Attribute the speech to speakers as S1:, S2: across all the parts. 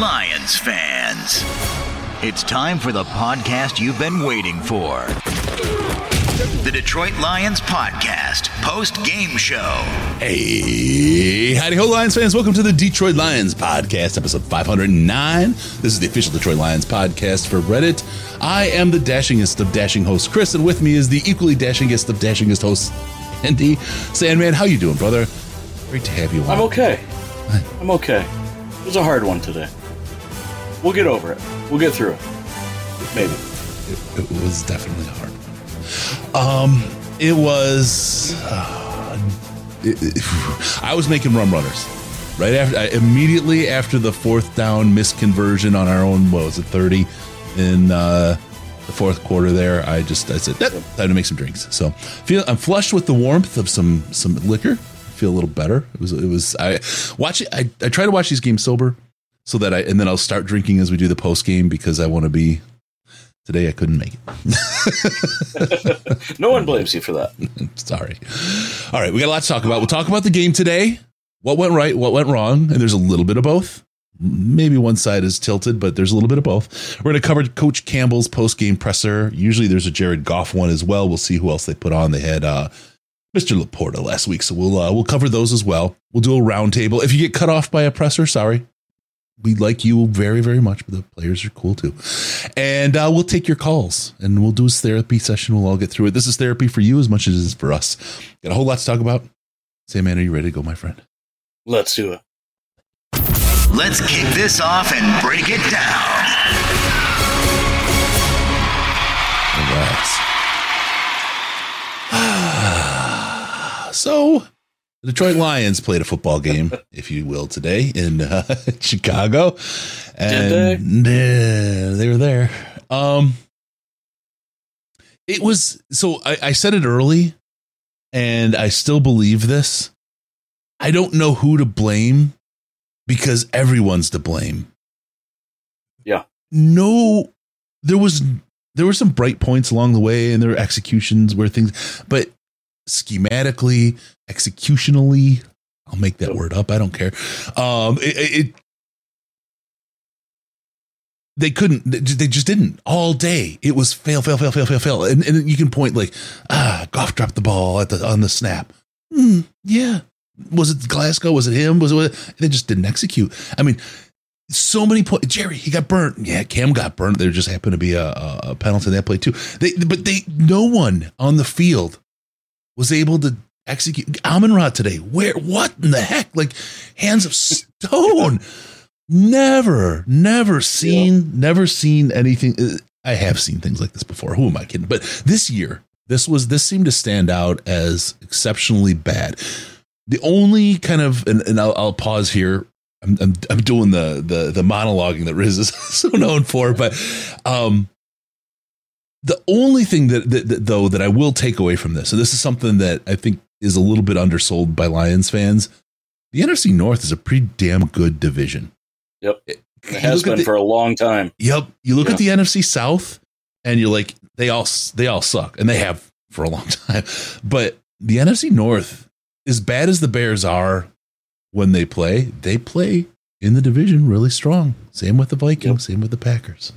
S1: Lions fans, it's time for the podcast you've been waiting for. The Detroit Lions Podcast post game show.
S2: Hey, howdy ho, Lions fans. Welcome to the Detroit Lions Podcast, episode 509. This is the official Detroit Lions podcast for Reddit. I am the dashingest of dashing hosts, Chris, and with me is the equally dashingest of dashingest hosts, Andy. Sandman, how you doing, brother? Great to have you on.
S3: I'm okay. I'm okay. It was a hard one today. We'll get over it. We'll get through it. Maybe.
S2: It, it was definitely hard. Um, it was. Uh, it, it, I was making rum runners right after I, immediately after the fourth down misconversion on our own. What was it, thirty in uh, the fourth quarter? There, I just I said, time to make some drinks. So feel I'm flushed with the warmth of some some liquor. Feel a little better. It was it was I watch. I, I try to watch these games sober so that I and then I'll start drinking as we do the post game because I want to be Today I couldn't make
S3: it. no one blames you for that.
S2: Sorry. All right, we got a lot to talk about. We'll talk about the game today. What went right, what went wrong, and there's a little bit of both. Maybe one side is tilted, but there's a little bit of both. We're going to cover Coach Campbell's post game presser. Usually there's a Jared Goff one as well. We'll see who else they put on. They had uh, Mr. LaPorta last week, so we'll uh, we'll cover those as well. We'll do a roundtable. If you get cut off by a presser, sorry, we like you very, very much, but the players are cool too. And uh, we'll take your calls and we'll do a therapy session. We'll all get through it. This is therapy for you as much as it is for us. Got a whole lot to talk about. Sandman, are you ready to go, my friend?
S3: Let's do it.
S1: Let's kick this off and break it down.
S2: All right. so the Detroit Lions played a football game, if you will, today in uh, Chicago, and they? they were there. Um, it was so I, I said it early, and I still believe this. I don't know who to blame because everyone's to blame.
S3: Yeah.
S2: No, there was there were some bright points along the way, and there were executions where things, but schematically, executionally. I'll make that word up. I don't care. Um, it, it they couldn't they just didn't all day. It was fail fail fail fail fail fail. And, and you can point like ah Goff dropped the ball at the on the snap. Mm, yeah. Was it Glasgow? Was it him? Was it they just didn't execute. I mean so many points jerry he got burnt. Yeah cam got burnt. There just happened to be a, a penalty in that play too. They but they no one on the field was able to execute Amon Ra today. Where what in the heck? Like hands of stone. never, never seen, yeah. never seen anything. I have seen things like this before. Who am I kidding? But this year, this was this seemed to stand out as exceptionally bad. The only kind of and, and I'll, I'll pause here. I'm, I'm, I'm doing the the the monologuing that Riz is so known for, but um, the only thing that, that, that, though that I will take away from this, and this is something that I think is a little bit undersold by Lions fans, the NFC North is a pretty damn good division.
S3: Yep, it, it has been the, for a long time.
S2: Yep, you look yeah. at the NFC South, and you're like, they all they all suck, and they have for a long time. But the NFC North, as bad as the Bears are when they play, they play in the division really strong. Same with the Vikings. Yep. Same with the Packers.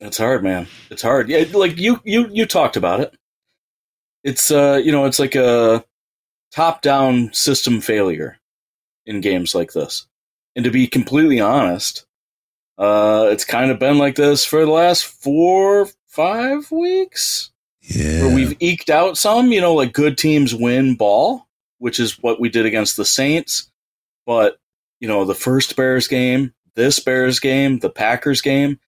S3: It's hard, man. It's hard. Yeah, like you you you talked about it. It's uh, you know, it's like a top-down system failure in games like this. And to be completely honest, uh, it's kind of been like this for the last four, five weeks.
S2: Yeah.
S3: Where we've eked out some, you know, like good teams win ball, which is what we did against the Saints. But, you know, the first Bears game, this Bears game, the Packers game,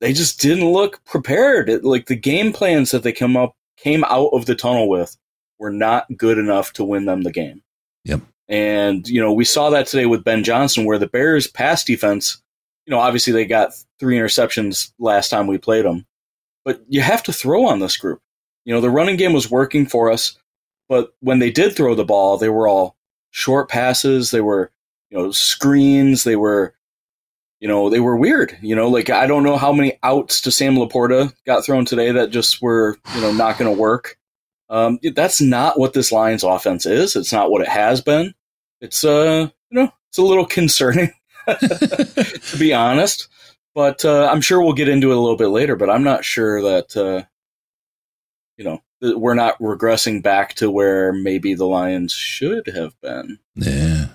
S3: they just didn't look prepared. It, like the game plans that they came up came out of the tunnel with were not good enough to win them the game.
S2: Yep.
S3: And, you know, we saw that today with Ben Johnson, where the Bears' pass defense, you know, obviously they got three interceptions last time we played them, but you have to throw on this group. You know, the running game was working for us, but when they did throw the ball, they were all short passes. They were, you know, screens. They were, you know, they were weird. You know, like I don't know how many outs to Sam LaPorta got thrown today that just were, you know, not going to work. Um, that's not what this Lions offense is. It's not what it has been. It's uh, you know, it's a little concerning to be honest. But uh, I'm sure we'll get into it a little bit later. But I'm not sure that uh, you know we're not regressing back to where maybe the Lions should have been.
S2: Yeah.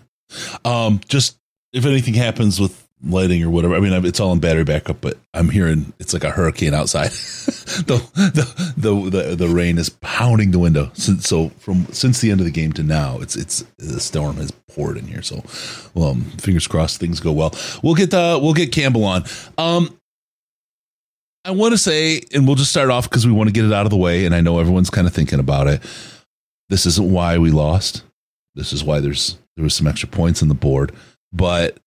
S2: Um, just if anything happens with lighting or whatever. I mean, it's all in battery backup, but I'm hearing it's like a hurricane outside. the, the, the the the rain is pounding the window. Since, so from since the end of the game to now, it's it's the storm has poured in here. So, um, fingers crossed things go well. We'll get the we'll get Campbell on. Um, I want to say, and we'll just start off because we want to get it out of the way, and I know everyone's kind of thinking about it. This isn't why we lost. This is why there's there was some extra points on the board, but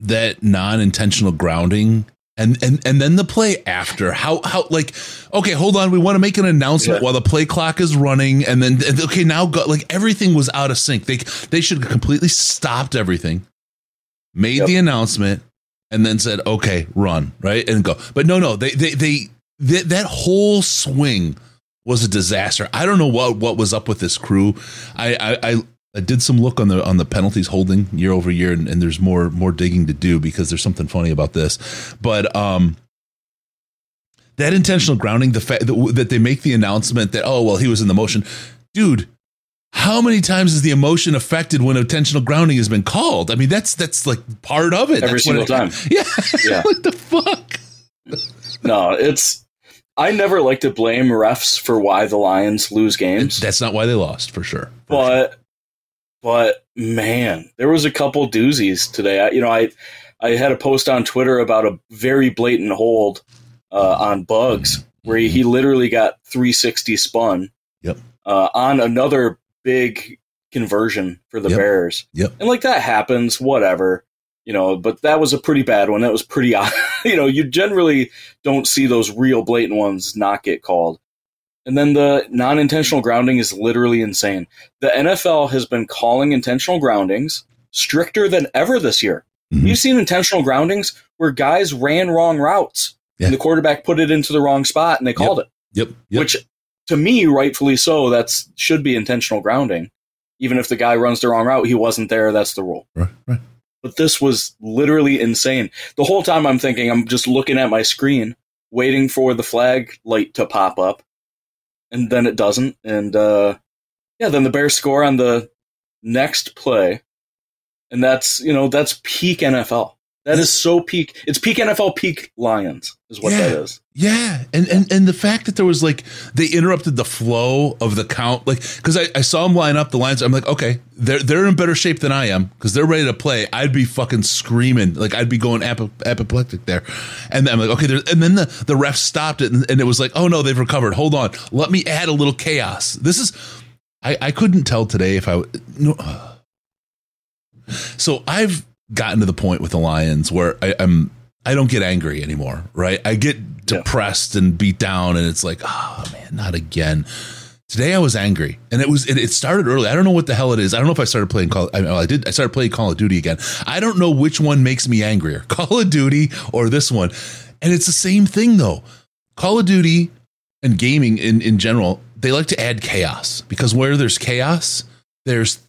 S2: that non-intentional grounding and and and then the play after how how like okay hold on we want to make an announcement yeah. while the play clock is running and then okay now go like everything was out of sync they they should have completely stopped everything made yep. the announcement and then said okay run right and go but no no they they they, they that whole swing was a disaster. I don't know what what was up with this crew. I I, I did some look on the on the penalties holding year over year, and, and, there's more more digging to do because there's something funny about this. But um, that intentional grounding, the fact that, that they make the announcement that oh well he was in the motion, dude. How many times is the emotion affected when intentional grounding has been called? I mean, that's that's like part of it.
S3: Every
S2: that's
S3: single
S2: it,
S3: time.
S2: Yeah. yeah. what the fuck?
S3: no, it's I never like to blame refs for why the Lions lose games.
S2: That's not why they lost, for sure. For
S3: but sure. But man, there was a couple doozies today. I, you know, I I had a post on Twitter about a very blatant hold uh, on Bugs where he, he, literally got 360 spun.
S2: Yep.
S3: Uh, on another big conversion for the
S2: yep.
S3: Bears.
S2: Yep.
S3: And like that happens, whatever. You know, but that was a pretty bad one. That was pretty, you know, you generally don't see those real blatant ones not get called. And then the non intentional grounding is literally insane. The NFL has been calling intentional groundings stricter than ever this year. Mm-hmm. You've seen intentional groundings where guys ran wrong routes yeah. and the quarterback put it into the wrong spot and they called
S2: yep.
S3: it.
S2: Yep. yep.
S3: Which to me, rightfully so, that's should be intentional grounding. Even if the guy runs the wrong route, he wasn't there. That's the rule.
S2: Right, right.
S3: But this was literally insane. The whole time I'm thinking, I'm just looking at my screen, waiting for the flag light to pop up and then it doesn't. And uh, yeah, then the Bears score on the next play, and that's you know that's peak NFL. That is so peak. It's peak NFL, peak Lions is what
S2: yeah,
S3: that is.
S2: Yeah, and and and the fact that there was like they interrupted the flow of the count, like because I, I saw them line up the lines. I'm like, okay, they're they're in better shape than I am because they're ready to play. I'd be fucking screaming, like I'd be going ap- apoplectic there. And I'm like, okay, and then the the ref stopped it, and, and, it was like, oh no, they've recovered. Hold on, let me add a little chaos. This is, I I couldn't tell today if I no. So I've gotten to the point with the Lions where I, am I don't get angry anymore, right? I get depressed yeah. and beat down, and it's like, oh man, not again. Today I was angry, and it was it, it, started early. I don't know what the hell it is. I don't know if I started playing Call. I, mean, I did. I started playing Call of Duty again. I don't know which one makes me angrier, Call of Duty or this one. And it's the same thing though. Call of Duty and gaming in in general, they like to add chaos because where there's chaos, there's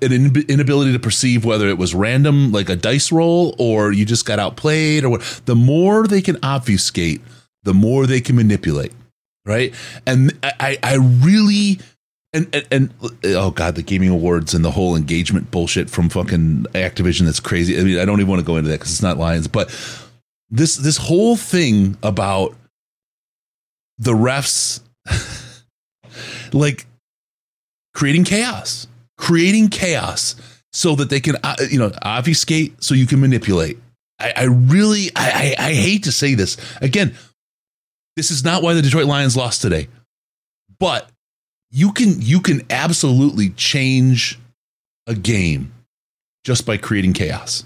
S2: an inability to perceive whether it was random, like a dice roll, or you just got outplayed, or what. The more they can obfuscate, the more they can manipulate, right? And I, I really, and, and, and oh god, the gaming awards and the whole engagement bullshit from fucking Activision that's crazy. I mean, I don't even want to go into that because it's not Lions, but this this whole thing about the refs, like creating chaos creating chaos so that they can, uh, you know, obfuscate so you can manipulate. I, I really, I, I, I hate to say this. Again, this is not why the Detroit Lions lost today, but you can, you can absolutely change a game just by creating chaos.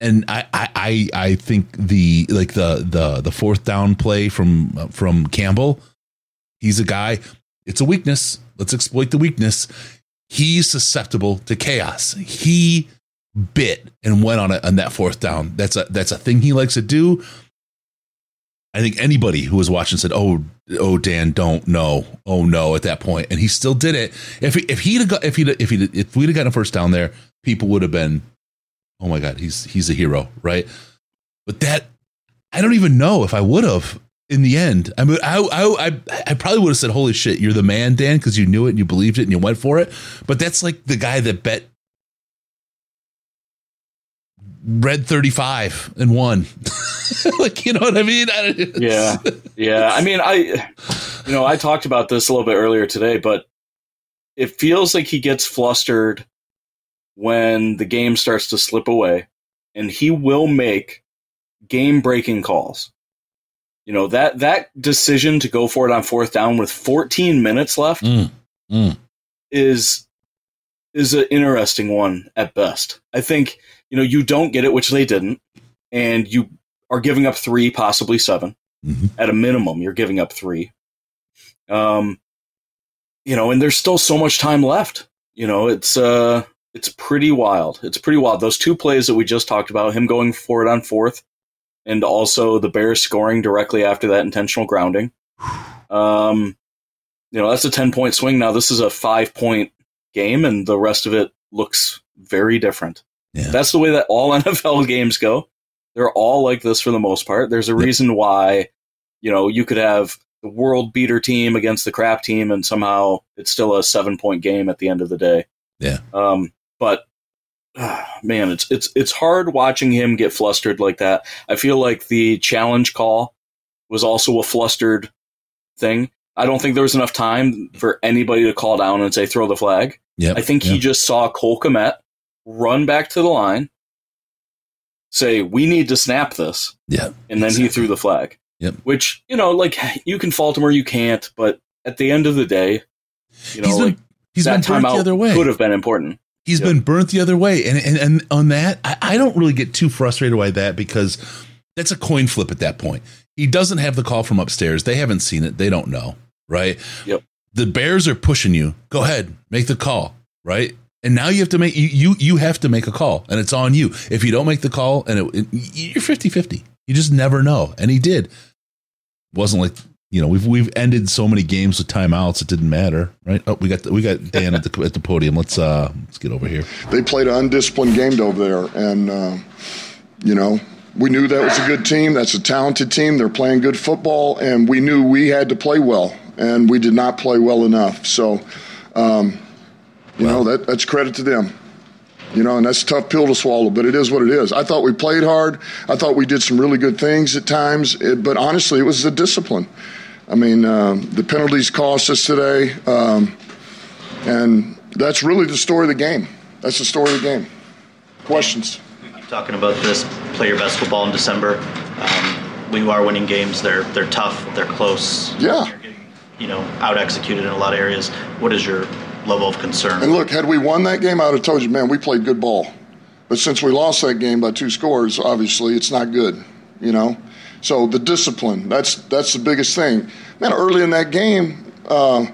S2: And I, I, I, think the like the the the fourth down play from from Campbell, he's a guy. It's a weakness. Let's exploit the weakness. He's susceptible to chaos. He bit and went on it on that fourth down. That's a that's a thing he likes to do. I think anybody who was watching said, "Oh, oh, Dan, don't no, oh no," at that point, and he still did it. If he, if he'd got if he if he if we'd have gotten a first down there, people would have been, "Oh my god, he's he's a hero," right? But that I don't even know if I would have in the end. I mean, I I I, probably would have said, "Holy shit, you're the man, Dan," because you knew it and you believed it and you went for it. But that's like the guy that bet red 35 and won. like, you know what I mean?
S3: yeah. Yeah. I mean, I, you know, I talked about this a little bit earlier today, but it feels like he gets flustered when the game starts to slip away and he will make game breaking calls. You know, that, that decision to go for it on fourth down with 14 minutes left
S2: Mm, mm.
S3: is, is an interesting one at best. I think, you know, you don't get it, which they didn't, and you are giving up three, possibly 7
S2: Mhm.
S3: At a minimum, you're giving up three. Um, you know, and there's still so much time left. You know, it's uh, it's pretty wild. It's pretty wild. Those two plays that we just talked about, him going for it on fourth, and also the Bears scoring directly after that intentional grounding. Um, you know, that's a ten point swing. Now this is a five point game, and the rest of it looks very different.
S2: Yeah.
S3: That's the way that all NFL games go. They're all like this for the most part. There's a reason why, you know, you could have the world beater team against the crap team, and somehow it's still a seven point game at the end of the day.
S2: Yeah.
S3: Um, but man, it's it's it's hard watching him get flustered like that. I feel like the challenge call was also a flustered thing. I don't think there was enough time for anybody to call down and say throw the flag.
S2: Yep.
S3: I think he just saw Cole Kmet run back to the line, say, "We need to snap this,"
S2: Yeah.
S3: and then he threw the flag.
S2: Yep.
S3: Which you know, like you can fault him or you can't, but at the end of the day, you know,
S2: He's
S3: like
S2: been, he's been
S3: that
S2: the
S3: timeout
S2: other way.
S3: could have been important.
S2: He's
S3: Yep.
S2: been burnt the other way. And, and, and on that, I, I don't really get too frustrated by that because that's a coin flip at that point. He doesn't have the call from upstairs. They haven't seen it. They don't know. Right.
S3: Yep.
S2: The Bears are pushing you. Go ahead, make the call. Right. And now you have to make you you, you have to make a call and it's on you. If you don't make the call and it, it, you're 50-50. You just never know. And he did. Wasn't like you know, we've we've ended so many games with timeouts it didn't matter, right? Oh, we got we got Dan at the at the podium. Let's uh let's get over here.
S4: they played an undisciplined game over there, and uh, you know we knew that was a good team. That's a talented team. They're playing good football, and we knew we had to play well, and we did not play well enough. So, um, you know that that's credit to them. You know, and that's a tough pill to swallow, but it is what it is. I thought we played hard. I thought we did some really good things at times, it, but honestly, it was the discipline. I mean, um, the penalties cost us today. Um, and that's really the story of the game. That's the story of the game. Questions?
S5: keep talking about this play your best football in December. Um, when you are winning games, they're they're tough, they're close.
S4: Yeah.
S5: You're getting, you know, out executed in a lot of areas. What is your level of concern?
S4: And look, had we won that game, I would have told you, man, we played good ball. But since we lost that game by two scores, obviously it's not good, you know. So the discipline, that's that's the biggest thing. Man, early in that game, uh,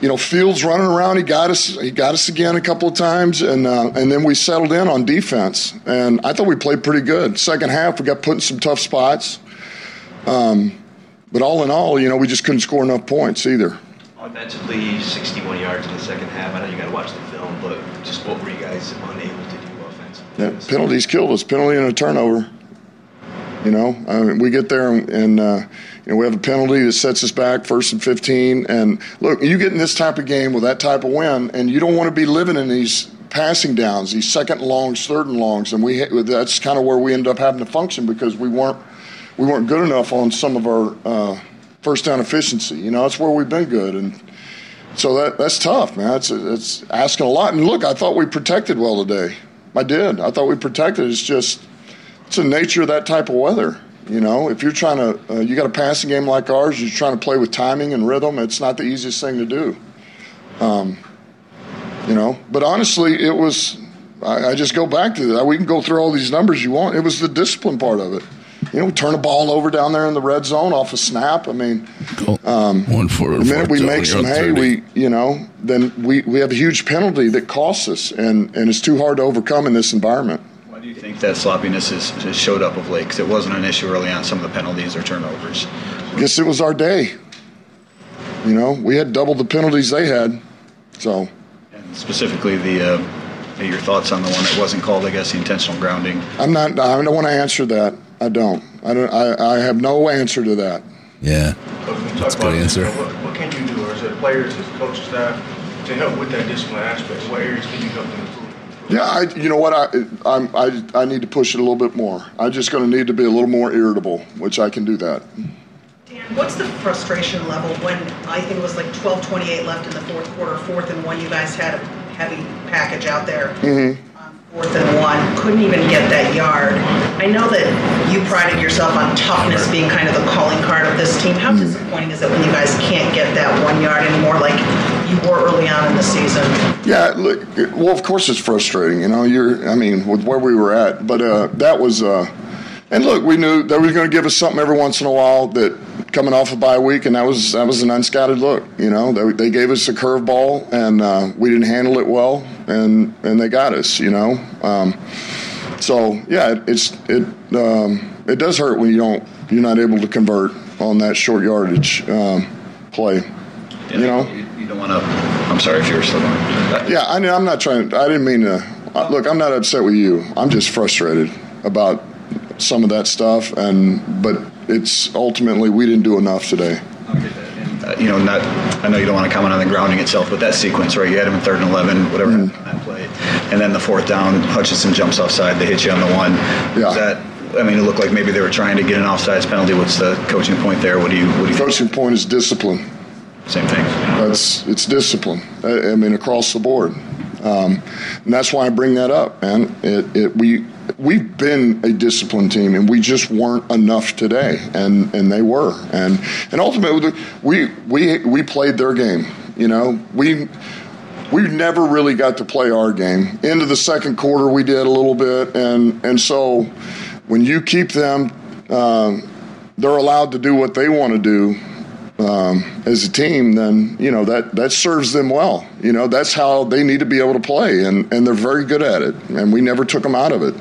S4: you know, Fields running around, he got us he got us again a couple of times, and uh, and then we settled in on defense, and I thought we played pretty good. Second half, we got put in some tough spots. Um, but all in all, you know, we just couldn't score enough points either.
S6: Offensively, 61 yards in the second half. I know you got to watch the film, but just what were you guys unable to do offensively?
S4: Yeah, penalties killed us. Penalty and a turnover. You know, I mean, we get there and, and uh, you know we have a penalty that sets us back first and 15. And look, you get in this type of game with that type of win, and you don't want to be living in these passing downs, these second longs, third and longs, and we that's kind of where we end up having to function because we weren't we weren't good enough on some of our uh, first down efficiency. You know, that's where we've been good and. So that that's tough, man. It's it's asking a lot. And look, I thought we protected well today. I did. I thought we protected. It's just it's the nature of that type of weather. You know, if you're trying to, uh, you got a passing game like ours. You're trying to play with timing and rhythm. It's not the easiest thing to do. Um, You know, but honestly, it was. I, I just go back to that. We can go through all these numbers you want. It was the discipline part of it. You know, we turn a ball over down there in the red zone off a snap. I mean,
S2: um, one for
S4: the minute we make some hay, we you know, then we, we have a huge penalty that costs us, and and it's too hard to overcome in this environment.
S7: Why do you think that sloppiness has, has showed up of late? Because it wasn't an issue early on. Some of the penalties or turnovers.
S4: I guess it was our day. You know, we had double the penalties they had, so.
S7: And specifically the. Uh, your thoughts on the one that wasn't called, I guess, the intentional grounding?
S4: I'm not. I don't want to answer that. I don't. I don't. I, I have no answer to that.
S2: Yeah,
S8: that's a good answer. What, what, can you do, or is it players, as coach staff, to help with that discipline aspect? What areas can you help them improve?
S4: Yeah, I, you know what? I, I'm, I, I need to push it a little bit more. I'm just going to need to be a little more irritable, which I can do that.
S9: Dan, what's the frustration level when I think it was like 12:28 left in the fourth quarter, fourth and one? You guys had a heavy package out there.
S4: Mm-hmm.
S9: fourth and one, couldn't even get that yard. I know that you prided yourself on toughness being kind of the calling card of this team. How mm-hmm. disappointing is it when you guys can't get that one yard anymore like you were early on in the season?
S4: Yeah, look, well, of course it's frustrating. You know, you're, I mean, with where we were at, but uh, that was. Uh, and look, we knew they were going to give us something every once in a while that coming off a bye week, and that was that was an unscouted look. You know, they, they gave us a curveball, and uh, we didn't handle it well, and and they got us. You know, um, so yeah, it, it's it um, it does hurt when you don't you're not able to convert on that short yardage um, play.
S7: Yeah, you know, you, don't want to. I'm sorry if you're still going.
S4: Yeah, I mean, I'm not trying. I didn't mean to. Look, I'm not upset with you. I'm just frustrated about some of that stuff, and but it's ultimately we didn't do enough today.
S7: Uh, you know, not. I know you don't want to comment on the grounding itself, but that sequence, right? You had him in third and eleven, whatever mm-hmm. that play, and then the fourth down, Hutchinson jumps offside. They hit you on the one.
S4: Yeah.
S7: Is that I mean, it looked like maybe they were trying to get an offsides penalty. What's the coaching point there? What do you? What do you?
S4: Coaching think? point is discipline.
S7: Same thing.
S4: That's it's discipline. I, I mean, across the board, um, and that's why I bring that up. Man, it, it we we've been a disciplined team and we just weren't enough today and and they were and and ultimately we we we played their game you know we we never really got to play our game into the second quarter we did a little bit and and so when you keep them um, they're allowed to do what they want to do um, as a team, then you know that that serves them well. You know that's how they need to be able to play, and and they're very good at it. And we never took them out of it.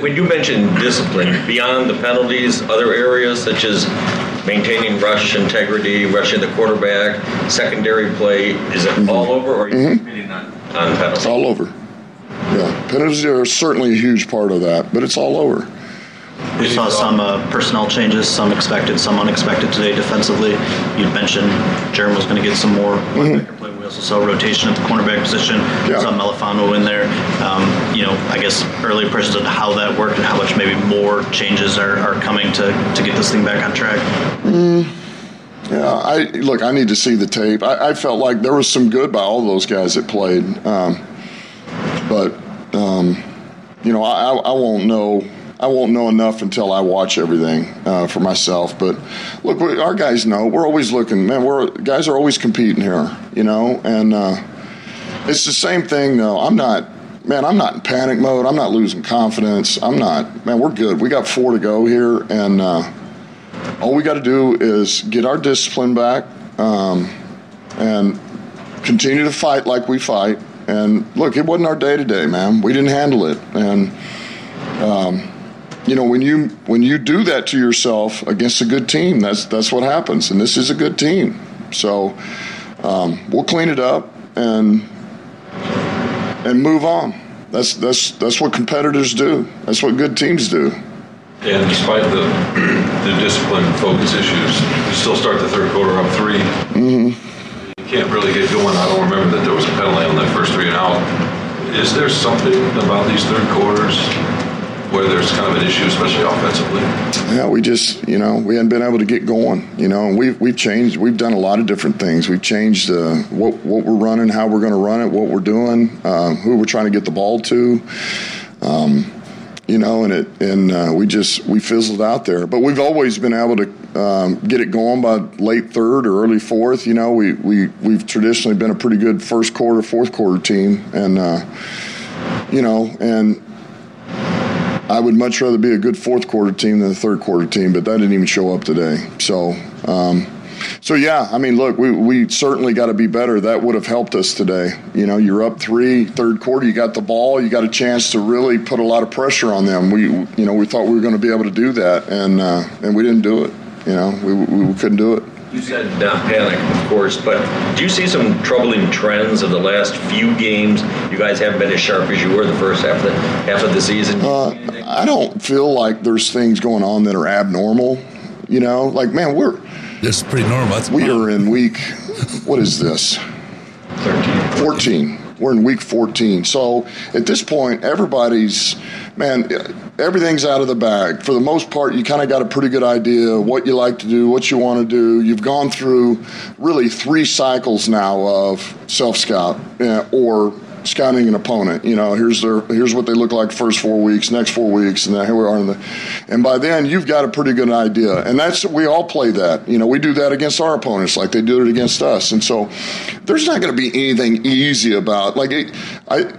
S10: When you mentioned discipline, beyond the penalties, other areas such as maintaining rush integrity, rushing the quarterback, secondary play, is it mm-hmm. all over, or are you mm-hmm. on, on penalties?
S4: All over. Yeah, penalties are certainly a huge part of that, but it's all over.
S5: We saw some uh, personnel changes, some expected, some unexpected today defensively. You mentioned Jerem was going to get some more mm-hmm. play. We also saw rotation at the cornerback position. Yeah. Saw Melifonwu in there. Um, you know, I guess early impressions on how that worked and how much maybe more changes are, are coming to, to get this thing back on track.
S4: Mm. Yeah, I look. I need to see the tape. I, I, felt like there was some good by all those guys that played, um, but um, you know, I, I won't know I won't know enough until I watch everything uh, for myself. But look, our guys know we're always looking. Man, we're guys are always competing here, you know. And uh, it's the same thing, though. I'm not. Man, I'm not in panic mode. I'm not losing confidence. I'm not. Man, we're good. We got four to go here, and uh, all we got to do is get our discipline back um, and continue to fight like we fight. And look, it wasn't our day today, man. We didn't handle it, and. Um, you know when you when you do that to yourself against a good team that's that's what happens and this is a good team. So um, we'll clean it up and and move on. That's that's that's what competitors do. That's what good teams do.
S11: And despite the the discipline focus issues you still start the third quarter up 3
S4: mm-hmm.
S11: you can't really get going. I don't remember that there was a penalty on that first three and out. Is there something about these third quarters where there's kind of an issue, especially offensively?
S4: Yeah, we just, you know, we hadn't been able to get going, you know, and we've, we've changed, we've done a lot of different things. We've changed uh, what, what we're running, how we're going to run it, what we're doing, uh, who we're trying to get the ball to. Um, you know, and it and uh, we just we fizzled out there. But we've always been able to um, get it going by late third or early fourth. You know, we we we've traditionally been a pretty good first quarter, fourth quarter team, and uh, you know, and I would much rather be a good fourth quarter team than a third quarter team, but that didn't even show up today. So. Um, so yeah, I mean, look, we, we certainly got to be better. That would have helped us today. You know, you're up three, third quarter, you got the ball, you got a chance to really put a lot of pressure on them. We, you know, we thought we were going to be able to do that, and uh, and we didn't do it. You know, we, we, we couldn't do it.
S10: You said not panic, of course, but do you see some troubling trends of the last few games? You guys haven't been as sharp as you were the first half of the half of the season.
S4: Uh, I don't feel like there's things going on that are abnormal. You know, like man, we're
S2: this is pretty normal. That's
S4: we are in week. What is this?
S10: 13.
S4: 14. We're in week 14. So at this point, everybody's man, everything's out of the bag. For the most part, you kind of got a pretty good idea what you like to do, what you want to do. You've gone through really three cycles now of self scout eh, or scouting an opponent. You know, here's their here's what they look like first four weeks, next four weeks, and then here we are in the. And by then, you've got a pretty good idea. And that's we all play that. You know, we do that against our opponents like they do it against us. And so, there's not going to be anything easy about like it, I.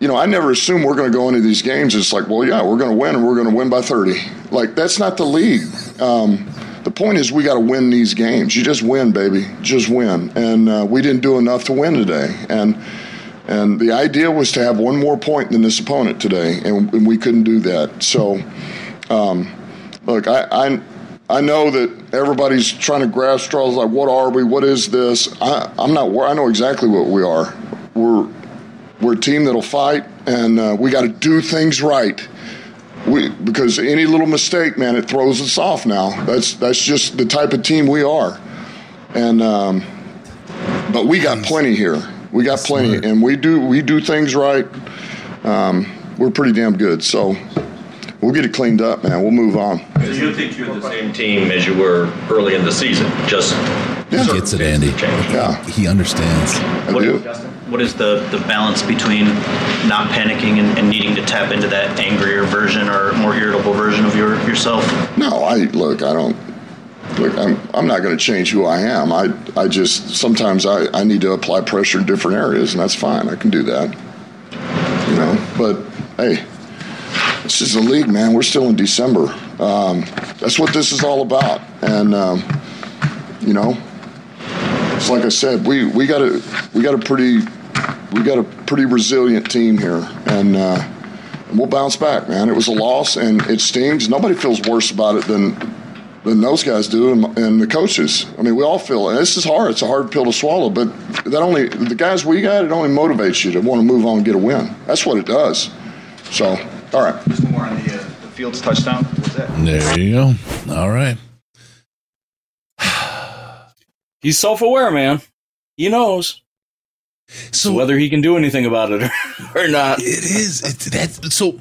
S4: You know, I never assume we're going to go into these games. It's like, well, yeah, we're going to win, and we're going to win by 30. Like that's not the league. Um, the point is, we got to win these games. You just win, baby. Just win. And uh, we didn't do enough to win today. And and the idea was to have one more point than this opponent today, and, and we couldn't do that. So, um, look, I, I, I know that everybody's trying to grasp straws like, what are we? What is this? I, I'm not. I know exactly what we are. We're we're a team that'll fight, and uh, we got to do things right. We, because any little mistake, man, it throws us off. Now that's that's just the type of team we are, and um, but we got plenty here. We got plenty, and we do we do things right. Um, we're pretty damn good. So we'll get it cleaned up, man. We'll move on.
S10: So you think you're the same team as you were early in the season? Just
S2: yeah. he gets it, Andy.
S4: Yeah,
S2: he understands.
S4: I
S5: what,
S4: do.
S5: What is the, the balance between not panicking and, and, needing to tap into that angrier version or more irritable version of your yourself?
S4: No, I look. I don't look, I'm, I'm not going to change who I am. I, I just, sometimes I, I need to apply pressure in different areas, and that's fine. I can do that. You know, but hey, this is the league, man. We're still in December. Um, that's what this is all about. And, um, you know, it's like I said, we, we got a, we got a pretty, we got a pretty resilient team here. And, uh, we'll bounce back, man. It was a loss, and it stings. Nobody feels worse about it than than those guys do and, and, the coaches. I mean, we all feel it. This is hard. It's a hard pill to swallow, but that only the guys we got, it only motivates you to want to move on and get a win. That's what it does. So, all right.
S7: Just more on the, uh, the Fields touchdown.
S2: There you go. All right.
S3: He's self-aware, man. He knows. So whether he can do anything about it or, not,
S2: it is. It, that, so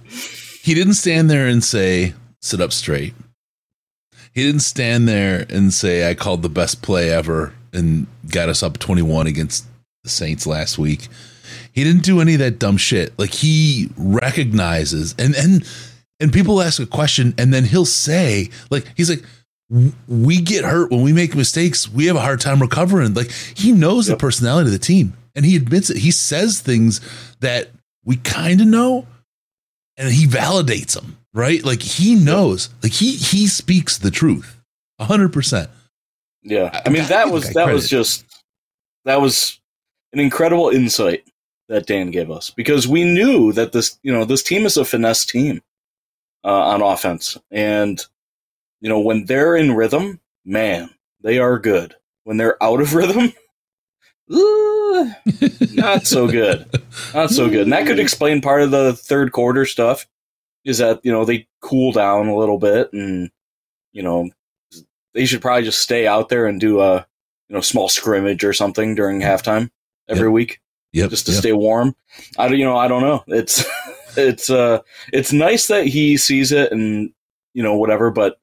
S2: he didn't stand there and say, "Sit up straight." He didn't stand there and say, I called the best play ever and got us up 21 against the Saints last week. He didn't do any of that dumb shit. Like he recognizes and and and people ask a question and then he'll say like he's like we get hurt when we make mistakes. We have a hard time recovering. Like he knows yep. the personality of the team and he admits it. He says things that we kind of know and he validates them right? Like he knows, like he he speaks the truth, hundred percent.
S3: Yeah, I mean that was that credit. was just that was an incredible insight that Dan gave us because we knew that this you know this team is a finesse team uh, on offense, and you know when they're in rhythm, man, they are good. When they're out of rhythm. not so good. Not so good. And that could explain part of the third quarter stuff is that you know they cool down a little bit and you know they should probably just stay out there and do a you know small scrimmage or something during halftime every
S2: yep.
S3: week
S2: yep.
S3: just to
S2: yep.
S3: stay warm i don't you know i don't know it's it's uh it's nice that he sees it and you know whatever but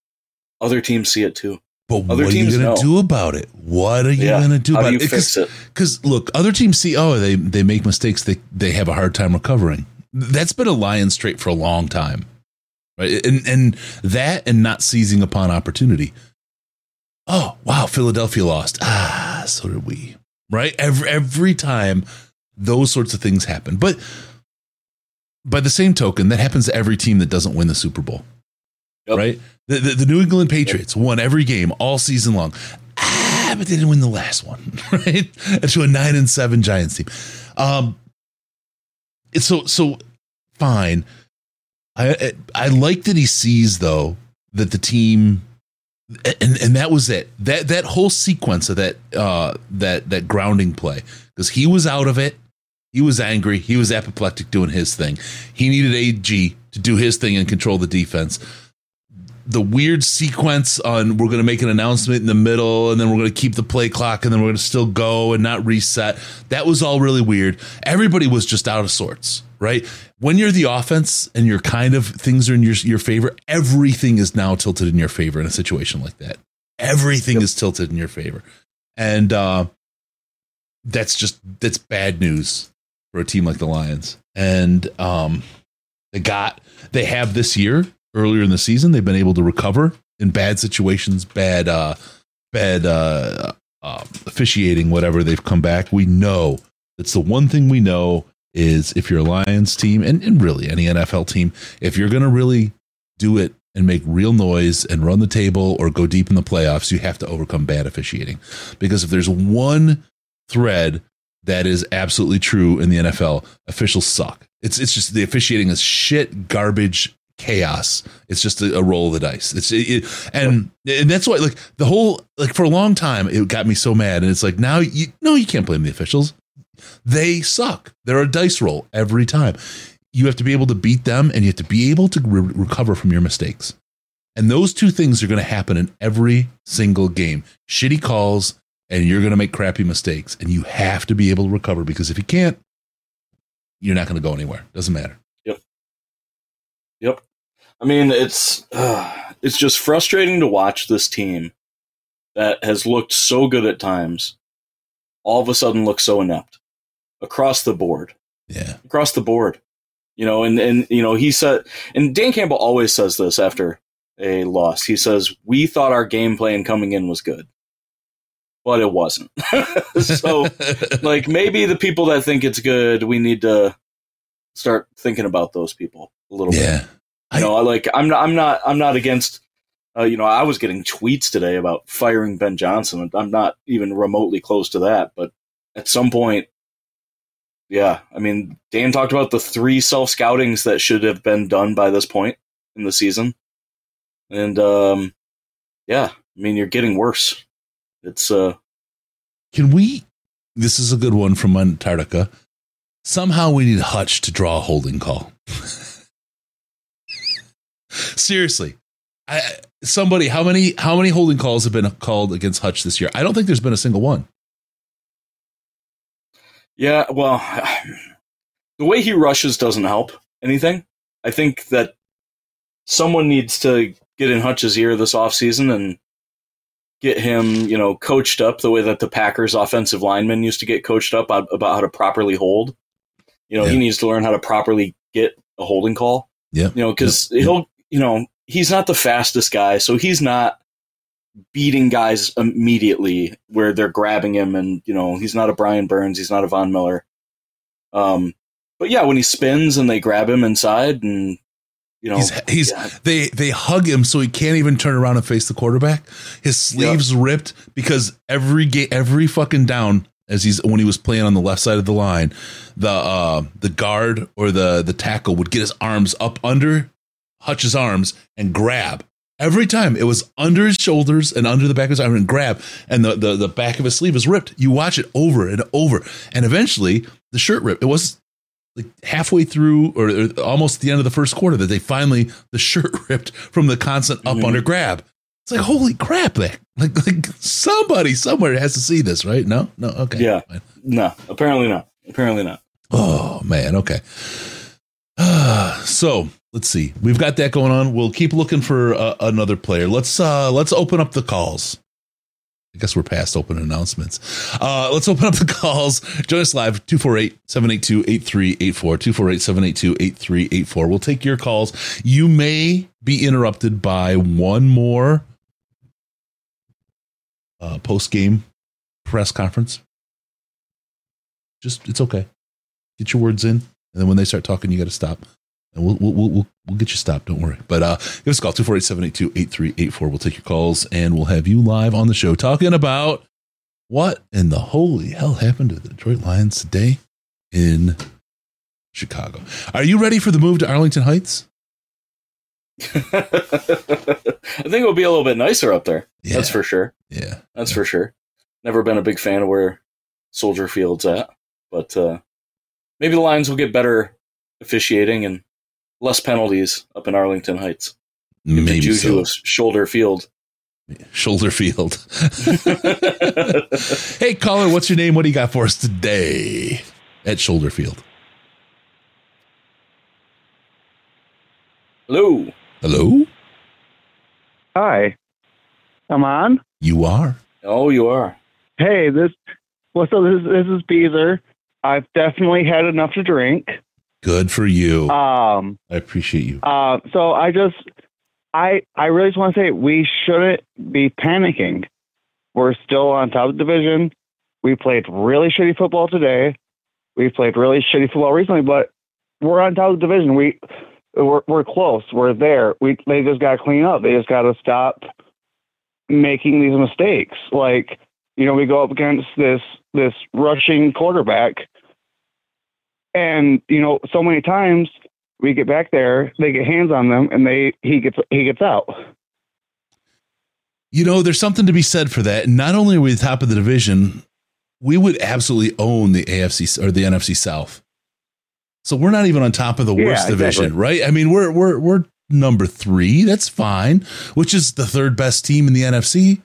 S3: other teams see it too
S2: but other what are you going to do about it? What are you yeah. going to do
S3: How
S2: about
S3: do
S2: it? Because look, other teams see, oh, they they make mistakes, they they have a hard time recovering that's been a Lions trait for a long time, right? And and that and not seizing upon opportunity. oh wow, Philadelphia lost. Ah, so did we. Right? Every every time those sorts of things happen. But by the same token, that happens to every team that doesn't win the Super Bowl. Yep. Right? The, the, the, New England Patriots yep. won every game all season long. Ah, but they didn't win the last one, right? To a nine and seven Giants team. Um, so so fine. I I like that he sees though that the team and and that was it. That that whole sequence of that uh that that grounding play because he was out of it. He was angry. He was apoplectic doing his thing. He needed AG to do his thing and control the defense the weird sequence on we're going to make an announcement in the middle and then we're going to keep the play clock and then we're going to still go and not reset. That was all really weird. Everybody was just out of sorts, right? When you're the offense and you're kind of things are in your your favor, everything is now tilted in your favor in a situation like that. Everything yep. is tilted in your favor. And uh that's just that's bad news for a team like the Lions. And um they got they have this year earlier in the season. They've been able to recover in bad situations, bad, uh, bad uh, uh, officiating, whatever. They've come back. We know it's the one thing we know is if you're a Lions team and, and really any NFL team, if you're going to really do it and make real noise and run the table or go deep in the playoffs, you have to overcome bad officiating. Because if there's one thread that is absolutely true in the NFL, officials suck. It's it's just the officiating is shit, garbage, chaos. It's just a, a roll of the dice. It's it, it, and and that's why like the whole like for a long time it got me so mad. And it's like now you no you can't blame the officials. They suck. They're a dice roll every time. You have to be able to beat them, and you have to be able to re- recover from your mistakes. And those two things are going to happen in every single game. Shitty calls, and you're going to make crappy mistakes, and you have to be able to recover because if you can't, you're not going to go anywhere. Doesn't matter.
S3: Yep. Yep. I mean, it's uh, it's just frustrating to watch this team that has looked so good at times, all of a sudden look so inept across the board.
S2: Yeah,
S3: across the board. You know, and and you know he said, and Dan Campbell always says this after a loss. He says we thought our game plan coming in was good, but it wasn't. so, like maybe the people that think it's good, we need to start thinking about those people a little bit.
S2: yeah.
S3: bit. You know, I like I'm not I'm not I'm not against. Uh, you know, I was getting tweets today about firing Ben Johnson. I'm not even remotely close to that, but at some point, yeah. I mean, Dan talked about the three self scoutings that should have been done by this point in the season, and um, yeah. I mean, you're getting worse. It's uh.
S2: Can we? This is a good one from Antarctica. Somehow we need Hutch to draw a holding call. Seriously. I, somebody, how many how many holding calls have been called against Hutch this year? I don't think there's been a single one.
S3: Yeah, well, the way he rushes doesn't help anything. I think that someone needs to get in Hutch's ear this offseason and get him, you know, coached up the way that the Packers offensive linemen used to get coached up about how to properly hold. You know, yeah. he needs to learn how to properly get a holding call.
S2: Yeah.
S3: You know, because yeah. he'll you know, he's not the fastest guy, so he's not beating guys immediately where they're grabbing him and, you know, he's not a Brian Burns, he's not a Von Miller. Um but yeah, when he spins and they grab him inside and you know
S2: he's, he's yeah. they they hug him so he can't even turn around and face the quarterback. His sleeves yep. ripped because every game every fucking down as he's when he was playing on the left side of the line, the uh the guard or the the tackle would get his arms up under Hutch's arms and grab. Every time it was under his shoulders and under the back of his arm and grab, and the, the, the back of his sleeve is ripped. You watch it over and over. And eventually the shirt ripped. It was like halfway through or, or almost the end of the first quarter that they finally the shirt ripped from the constant up mm-hmm. under grab. It's like holy crap, like, like like somebody somewhere has to see this, right? No, no, okay,
S3: yeah, fine. no, apparently not, apparently not.
S2: Oh man, okay. so let's see. We've got that going on. We'll keep looking for uh, another player. Let's uh let's open up the calls. I guess we're past open announcements. Uh, let's open up the calls. Join us live 248-782-8384, 248-782-8384. We'll take your calls. You may be interrupted by one more uh, post game press conference. Just it's okay. Get your words in, and then when they start talking, you got to stop. And we'll, we'll, we'll, we'll get you stopped. Don't worry. But uh, give us a call 248 782 8384. We'll take your calls and we'll have you live on the show talking about what in the holy hell happened to the Detroit Lions today in Chicago. Are you ready for the move to Arlington Heights?
S3: I think it'll be a little bit nicer up there.
S2: Yeah.
S3: That's for sure.
S2: Yeah.
S3: That's for sure. Never been a big fan of where Soldier Field's at, but uh, maybe the Lions will get better officiating and less penalties up in Arlington Heights.
S2: Maybe
S3: juju
S2: so.
S3: of Shoulder Field.
S2: Shoulder Field. hey, caller, what's your name? What do you got for us today at Shoulder Field?
S3: Hello.
S2: Hello?
S12: Hi. I'm on.
S2: You are.
S3: Oh, you are.
S12: Hey, this what's up? This, this is Beezer. I've definitely had enough to drink.
S2: Good for you.
S12: Um,
S2: I appreciate you.
S12: uh, so I just, I, I really just want to say we shouldn't be panicking. We're still on top of the division. We played really shitty football today. We played really shitty football recently, but we're on top of the division. We, we're, we're close. We're there. We, they just got to clean up. They just got to stop making these mistakes. Like, you know, we go up against this this rushing quarterback, and you know, so many times we get back there, they get hands on them, and they he gets he gets out.
S2: You know, there's something to be said for that. Not only are we the top of the division, we would absolutely own the AFC or the NFC South. So we're not even on top of the
S12: Yeah,
S2: worst division,
S12: exactly.
S2: right? I mean, we're we're we're number three. That's fine. Which is the third best team in the NFC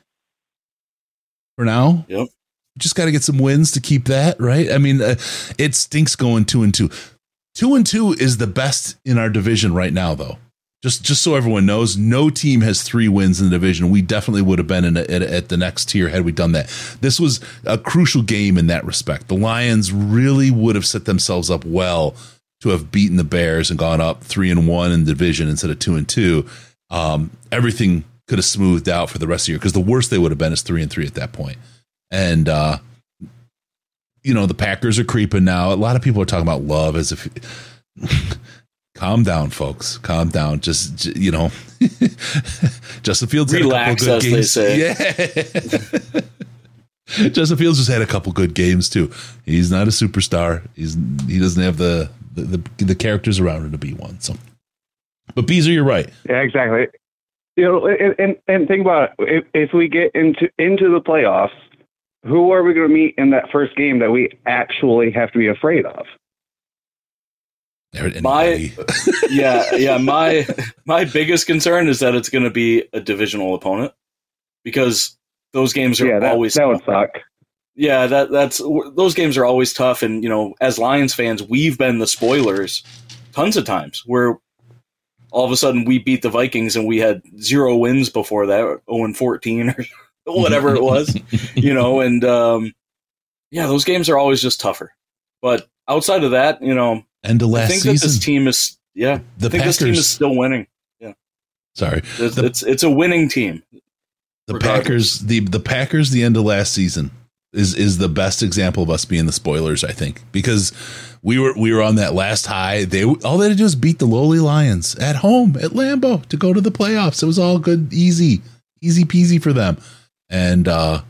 S2: for now.
S3: Yep.
S2: Just got to get some wins to keep that right. I mean, uh, it stinks going two and two. Two and two is the best in our division right now, though. Just just so everyone knows, no team has three wins in the division. We definitely would have been in a, at, at the next tier had we done that. This was a crucial game in that respect. The Lions really would have set themselves up well to have beaten the Bears and gone up three and one in the division instead of two and two. Um, everything could have smoothed out for the rest of the year because the worst they would have been is three and three at that point. And uh, you know the Packers are creeping now. A lot of people are talking about love as if. calm down, folks. Calm down. Just you know, Justin Fields had a
S3: Relax,
S2: couple
S3: as
S2: good
S3: they
S2: games.
S3: say.
S2: Yeah. Justin Fields just had a couple good games too. He's not a superstar. He's he doesn't have the the, the, the characters around him to be one. So, but Beezer, you're right.
S12: Yeah, exactly. You know, and and, and think about it. If, if we get into into the playoffs, who are we going to meet in that first game that we actually have to be afraid of?
S3: My yeah, yeah, my my biggest concern is that it's going to be a divisional opponent because those games are
S12: Yeah, that,
S3: always
S12: that would suck.
S3: yeah that that's those games are always tough and you know as lions fans we've been the spoilers tons of times where all of a sudden we beat the vikings and we had zero wins before that 0 and 14 or whatever it was you know and um yeah those games are always just tougher but outside of that you know
S2: of
S3: i
S2: last
S3: think that
S2: season.
S3: this team is yeah
S2: The
S3: i think this team is still winning yeah
S2: Sorry,
S3: it's
S2: the,
S3: it's, it's a winning team
S2: the
S3: regardless.
S2: Packers. The the Packers. The end of last season is is the best example of us being the spoilers. I think because we were we were on that last high. They all they had to do was beat the lowly Lions at home at Lambeau to go to the playoffs. It was all good, easy, easy peasy for them, and uh,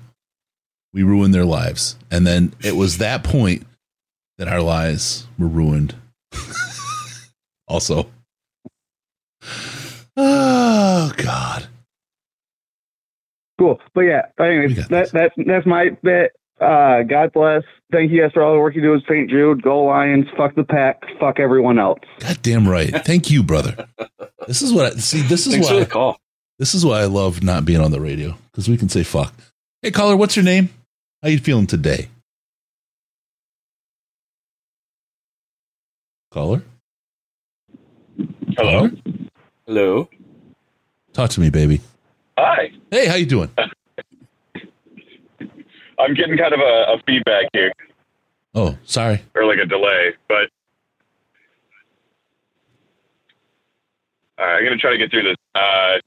S2: we ruined their lives. And then it was that point that our lives were ruined. also, oh God.
S12: Cool. But yeah, anyways, that, that's that's my bet. Uh, God bless. Thank you guys for all the work you do with St. Jude. Go Lions. Fuck the pack. Fuck everyone else.
S2: God damn right. Thank you, brother. This is what I see. This is
S3: Thanks for
S2: why
S3: the call.
S2: This is why I love not being on the radio because we can say fuck. Hey, caller, what's your name? How you feeling today? Caller.
S13: Hello.
S3: Hello.
S2: Talk to me, baby.
S13: Hi.
S2: Hey, how you doing?
S13: I'm getting kind of a, a feedback here,
S2: Oh, sorry.
S13: or like a delay, but all right, I'm gonna try to get through this. Uh,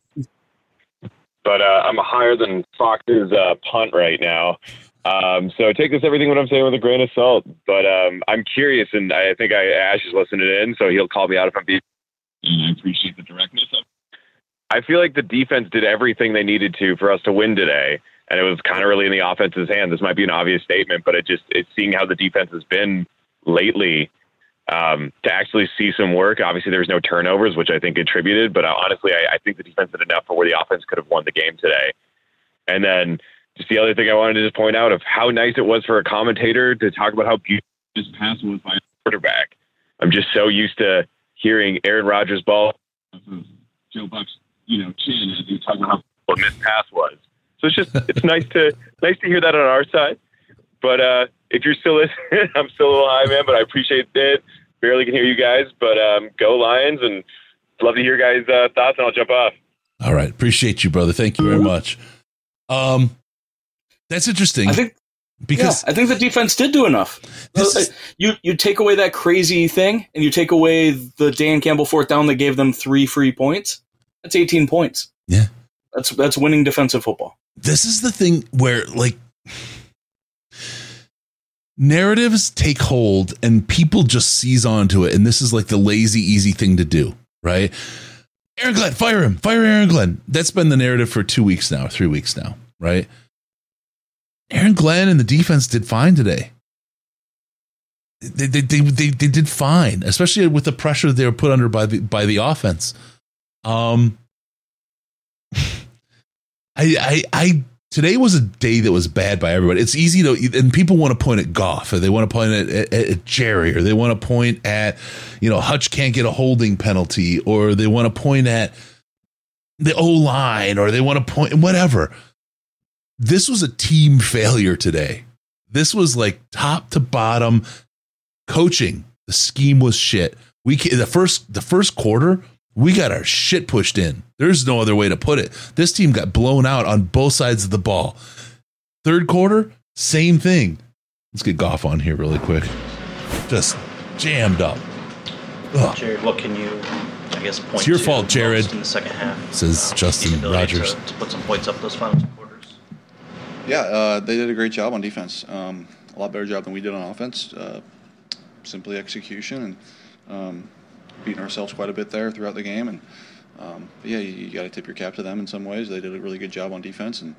S14: but uh, I'm higher than Fox's uh, punt right now. Um, so take this everything what I'm saying with a grain of salt. But um, I'm curious, and I think I, Ash is listening in, so he'll call me out if I'm being. And I appreciate the directness of. I feel like the defense did everything they needed to for us to win today, and it was kind of really in the offense's hand. This might be an obvious statement, but it just it's seeing how the defense has been lately um, to actually see some work. Obviously, there was no turnovers, which I think contributed, but uh, honestly, I, I think the defense did enough for where the offense could have won the game today. And then just the other thing I wanted to just point out of how nice it was for a commentator to talk about how beautiful this pass was by a quarterback. I'm just so used to hearing Aaron Rodgers' ball Joe Buck's, you know, chin as he talking about how this pass was. So it's just it's nice to nice to hear that on our side. But uh, if you're still listening, I'm still alive, man. But I appreciate it. Barely can hear you guys, but um, go Lions, and love to hear guys' uh, thoughts. And I'll jump off.
S2: All right, appreciate you, brother. Thank you very much. Um, that's interesting.
S3: I think
S2: because
S3: yeah, I think the defense did do enough. Is, you you take away that crazy thing, and you take away the Dan Campbell fourth down that gave them three free points. That's 18 points.
S2: Yeah,
S3: that's that's winning defensive football.
S2: This is the thing where like narratives take hold and people just seize onto it, and this is like the lazy, easy thing to do, right? Aaron Glenn, fire him, fire Aaron Glenn. That's been the narrative for two weeks now, three weeks now, right? Aaron Glenn and the defense did fine today. They, they, they, they, they did fine, especially with the pressure they were put under by the by the offense. Um, I, I, I, today was a day that was bad by everybody. It's easy to, and people want to point at Goff, or they want to point at, at, at Jerry, or they want to point at, you know, Hutch can't get a holding penalty, or they want to point at the O line, or they want to point whatever. This was a team failure today. This was like top to bottom coaching. The scheme was shit. We the first the first quarter we got our shit pushed in. There's no other way to put it. This team got blown out on both sides of the ball. Third quarter, same thing. Let's get Goff on here really quick. Just jammed up.
S5: Ugh. Jared, what can you, I guess, point
S2: It's your fault, Jared.
S5: In the second half,
S2: says Justin Rogers.
S5: To, to, put some points up those final two quarters.
S7: Yeah, uh, they did a great job on defense. Um, a lot better job than we did on offense. Uh, simply execution and. Um, beating ourselves quite a bit there throughout the game. And um, yeah, you, you got to tip your cap to them in some ways. They did a really good job on defense, and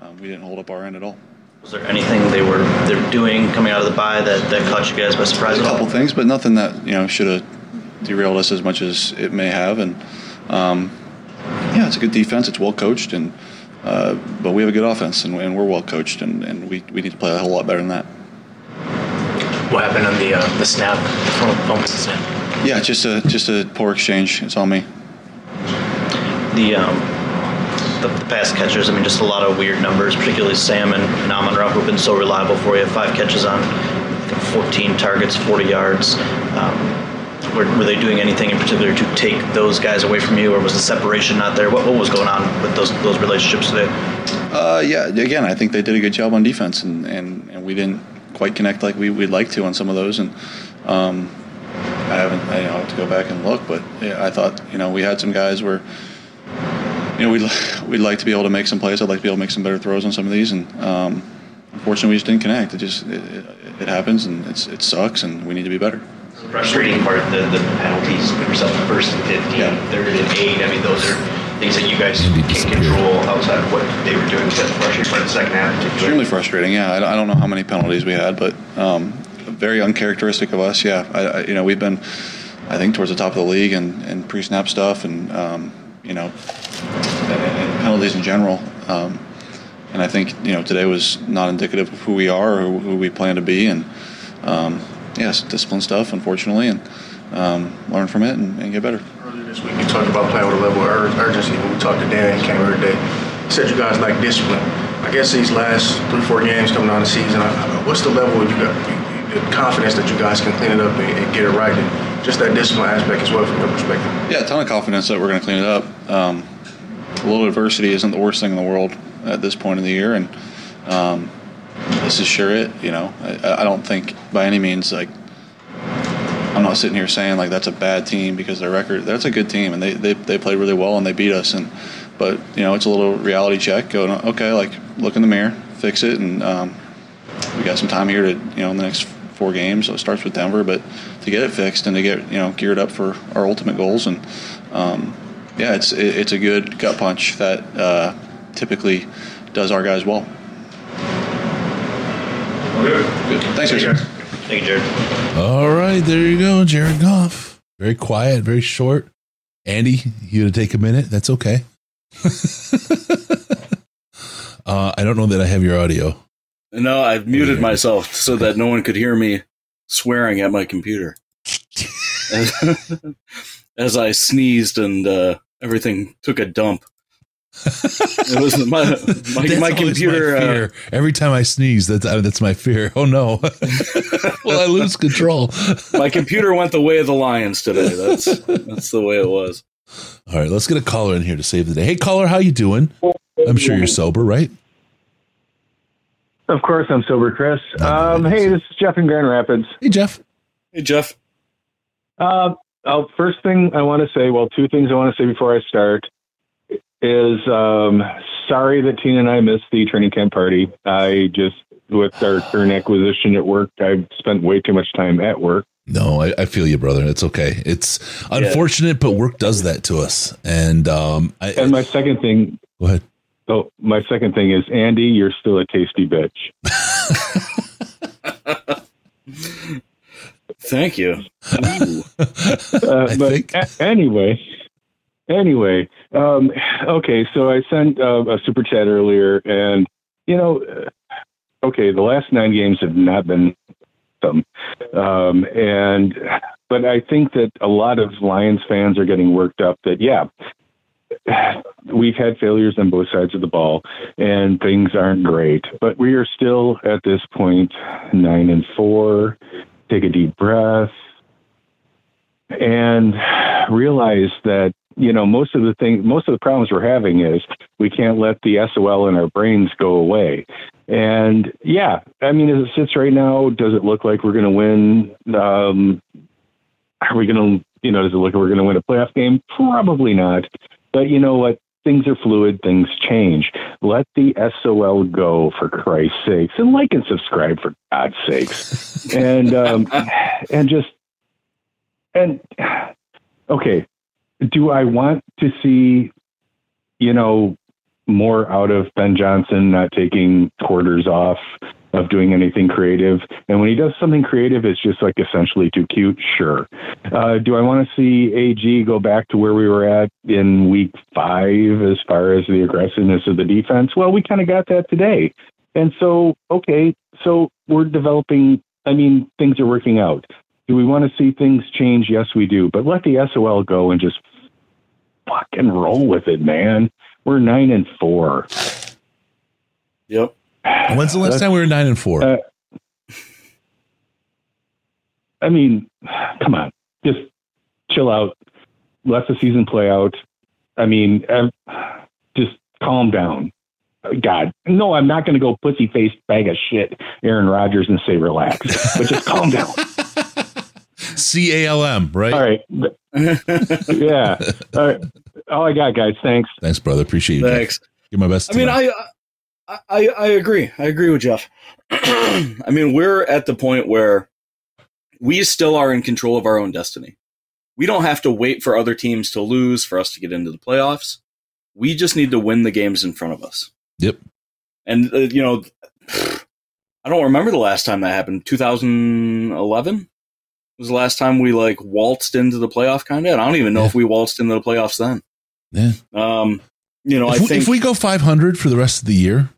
S7: um, we didn't hold up our end at all.
S5: Was there anything they were they're doing coming out of the bye that, that caught you guys by surprise?
S7: A couple things, but nothing that you know should have derailed us as much as it may have. And um, yeah, it's a good defense. It's well coached, and uh, but we have a good offense, and, and we're well coached, and, and we, we need to play a whole lot better than that.
S15: What happened on the uh, the snap, the snap?
S7: Yeah, just a just a poor exchange. It's all me.
S5: The um, the, the, pass catchers. I mean, just a lot of weird numbers, particularly Sam and, and Amon Ra, who've been so reliable for you. Five catches on 14 targets, 40 yards. Um, were, were, they doing anything in particular to take those guys away from you, or was the separation not there? What, what was going on with those those relationships today?
S7: Uh, yeah, again, I think they did a good job on defense, and, and, and we didn't quite connect like we, would like to on some of those. And um, I haven't, I, you know, have to go back and look, but yeah, I thought, you know, we had some guys where, you know, we'd, we'd like to be able to make some plays. I'd like to be able to make some better throws on some of these. And um, unfortunately, we just didn't connect. It just, it, it, happens and it's, it sucks and we need to be better.
S6: The frustrating part, the, the penalties, put yourself in first and 15, yeah. third and eight. I mean, those are things that you guys can't control outside of what they were doing. That's frustrating for the second half.
S7: Extremely frustrating, yeah. I, I, don't know how many penalties we had, but um, very uncharacteristic of us. Yeah, I, I, you know, we've been, I think, towards the top of the league and, and pre-snap stuff, and um, you know, and, penalties in general. Um, and I think you know today was not indicative of who we are or who, we plan to be, and um, yes, discipline stuff, unfortunately, and um, learn from it and, and, get better.
S8: Earlier this week, you talked about playing with a level of urgency. We talked to Dan, he came here today. He said you guys like discipline. I guess these last three, four games coming on the season, what's the level you got? Confidence that you guys can clean it up and, and, get it right, and just that discipline aspect as well from your perspective.
S7: Yeah, a ton of confidence that we're going to clean it up. Um, a little adversity isn't the worst thing in the world at this point in the year, and um, this is sure it. You know, I, I, don't think by any means like I'm not sitting here saying like that's a bad team because their record. That's a good team, and they they, they played really well and they beat us, and but you know, it's a little reality check. Going, okay, like look in the mirror, fix it, and um, we got some time here to you know in the next four games. So it starts with Denver, but to get it fixed and to get you know geared up for our ultimate goals, and um, yeah, it's it, it's a good gut punch that uh, typically does our guys well. Good. Thanks, Jared.
S5: Thank you, Jared.
S2: All right, there you go, Jared Goff. Very quiet, very short. Andy, you gonna take a minute? That's okay. uh, I don't know that I have your audio.
S3: No, I've muted myself so that no one could hear me swearing at my computer. as, as I sneezed and uh, everything took a dump. it was my my, my computer.
S2: my
S3: uh.
S2: Every time I sneeze, that's uh, that's my fear. Oh no! well, I lose control?
S3: my computer went the way of the lions today. That's that's the way it was.
S2: All right, let's get a caller in here to save the day. Hey, caller, how you doing? I'm sure you're sober, right?
S16: Of course, I'm sober, Chris. Um, hey, this is Jeff in Grand Rapids.
S2: Hey, Jeff.
S3: Hey, Jeff.
S16: Uh, oh, first thing I want to say, well, two things I want to say before I start is um, sorry that Tina and I missed the training camp party. I just, with our current acquisition at work, I've spent way too much time at work.
S2: No, I, I feel you, brother. It's okay. It's unfortunate, but work does that to us. And um, I,
S16: And my second thing,
S2: go ahead.
S16: Oh, my second thing is, Andy, you're still a tasty bitch.
S3: Thank you.
S16: uh, but a- anyway, anyway, um, okay. So I sent uh, a super chat earlier, and you know, uh, okay, the last nine games have not been some, um, and but I think that a lot of Lions fans are getting worked up that yeah. We've had failures on both sides of the ball, and things aren't great. But we are still at this point nine and four. Take a deep breath and realize that you know most of the thing most of the problems we're having is we can't let the SOL in our brains go away. And yeah, I mean as it sits right now, does it look like we're going to win um are we going to you know does it look like we're going to win a playoff game? Probably not. But you know what? Things are fluid, things change. Let the SOL go for Christ's sakes and like and subscribe for God's sakes. and um and just and okay, do I want to see, you know, more out of Ben Johnson not taking quarters off of doing anything creative? And when he does something creative, it's just like essentially too cute. Sure. Uh, do I want to see AG go back to where we were at in week five as far as the aggressiveness of the defense? Well, we kind of got that today. And so, okay, so we're developing. I mean, things are working out. Do we want to see things change? Yes, we do. But let the SOL go and just fucking roll with it, man. We're nine and four.
S3: Yep.
S2: When's the last time we were nine and four?
S16: Uh, I mean, come on, just chill out. Let the season play out. I mean, just calm down. God, no, I'm not going to go pussy faced bag of shit, Aaron Rodgers, and say relax, but just calm down.
S2: C A L M, right?
S16: All right. yeah. All right. All I got, guys. Thanks.
S2: Thanks, brother. Appreciate you. Jeff.
S3: Thanks.
S2: Give my best.
S3: I mean,
S2: tonight.
S3: I, I I agree. I agree with Jeff. I mean, we're at the point where we still are in control of our own destiny. We don't have to wait for other teams to lose for us to get into the playoffs. We just need to win the games in front of us.
S2: Yep.
S3: And uh, you know, I don't remember the last time that happened. 2011 was the last time we like waltzed into the playoff kind of. I don't even know if we waltzed into the playoffs then.
S2: Yeah.
S3: Um, you know,
S2: if,
S3: I
S2: we,
S3: think
S2: if we go 500 for the rest of the year,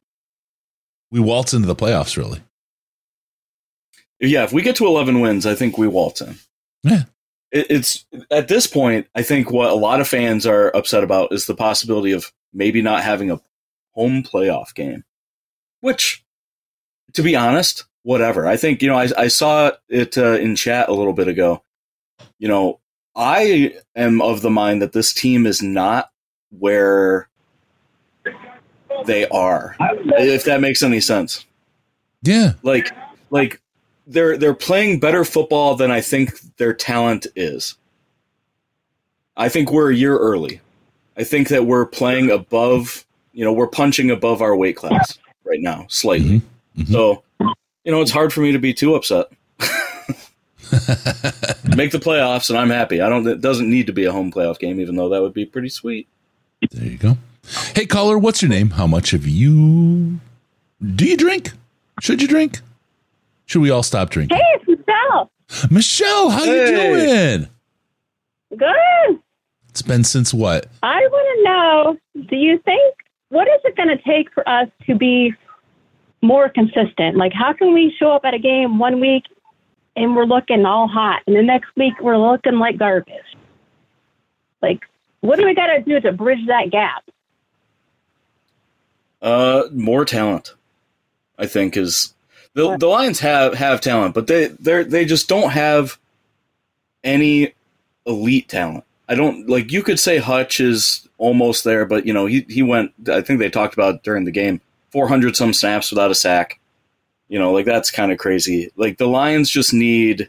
S2: we waltz into the playoffs. Really?
S3: yeah, if we get to 11 wins, I think we waltz in.
S2: Yeah.
S3: It, it's at this point, I think what a lot of fans are upset about is the possibility of maybe not having a home playoff game, which, to be honest, whatever. I think, you know, I, I saw it uh, in chat a little bit ago. You know, I am of the mind that this team is not where they are, if that makes any sense.
S2: Yeah.
S3: Like, like they're they're playing better football than I think their talent is. I think we're a year early. I think that we're playing above, you know, we're punching above our weight class right now, slightly. Mm-hmm. Mm-hmm. So, you know, it's hard for me to be too upset. Make the playoffs, and I'm happy. I don't. It doesn't need to be a home playoff game, even though that would be pretty sweet.
S2: There you go. Hey, caller, what's your name? How much have you? Do you drink? Should you drink? Should we all stop drinking?
S17: Hey, it's Michelle.
S2: Michelle, how you doing?
S17: Good.
S2: It's been since what?
S17: I want to know do you think, what is it going to take for us to be more consistent? Like, how can we show up at a game one week and we're looking all hot, and the next week we're looking like garbage? Like, what do we got to do to bridge that gap?
S3: Uh, more talent, I think is the the Lions have have talent, but they they they just don't have any elite talent. I don't like you could say Hutch is almost there, but you know he he went. I think they talked about during the game, four hundred some snaps without a sack. You know, like that's kind of crazy. Like the Lions just need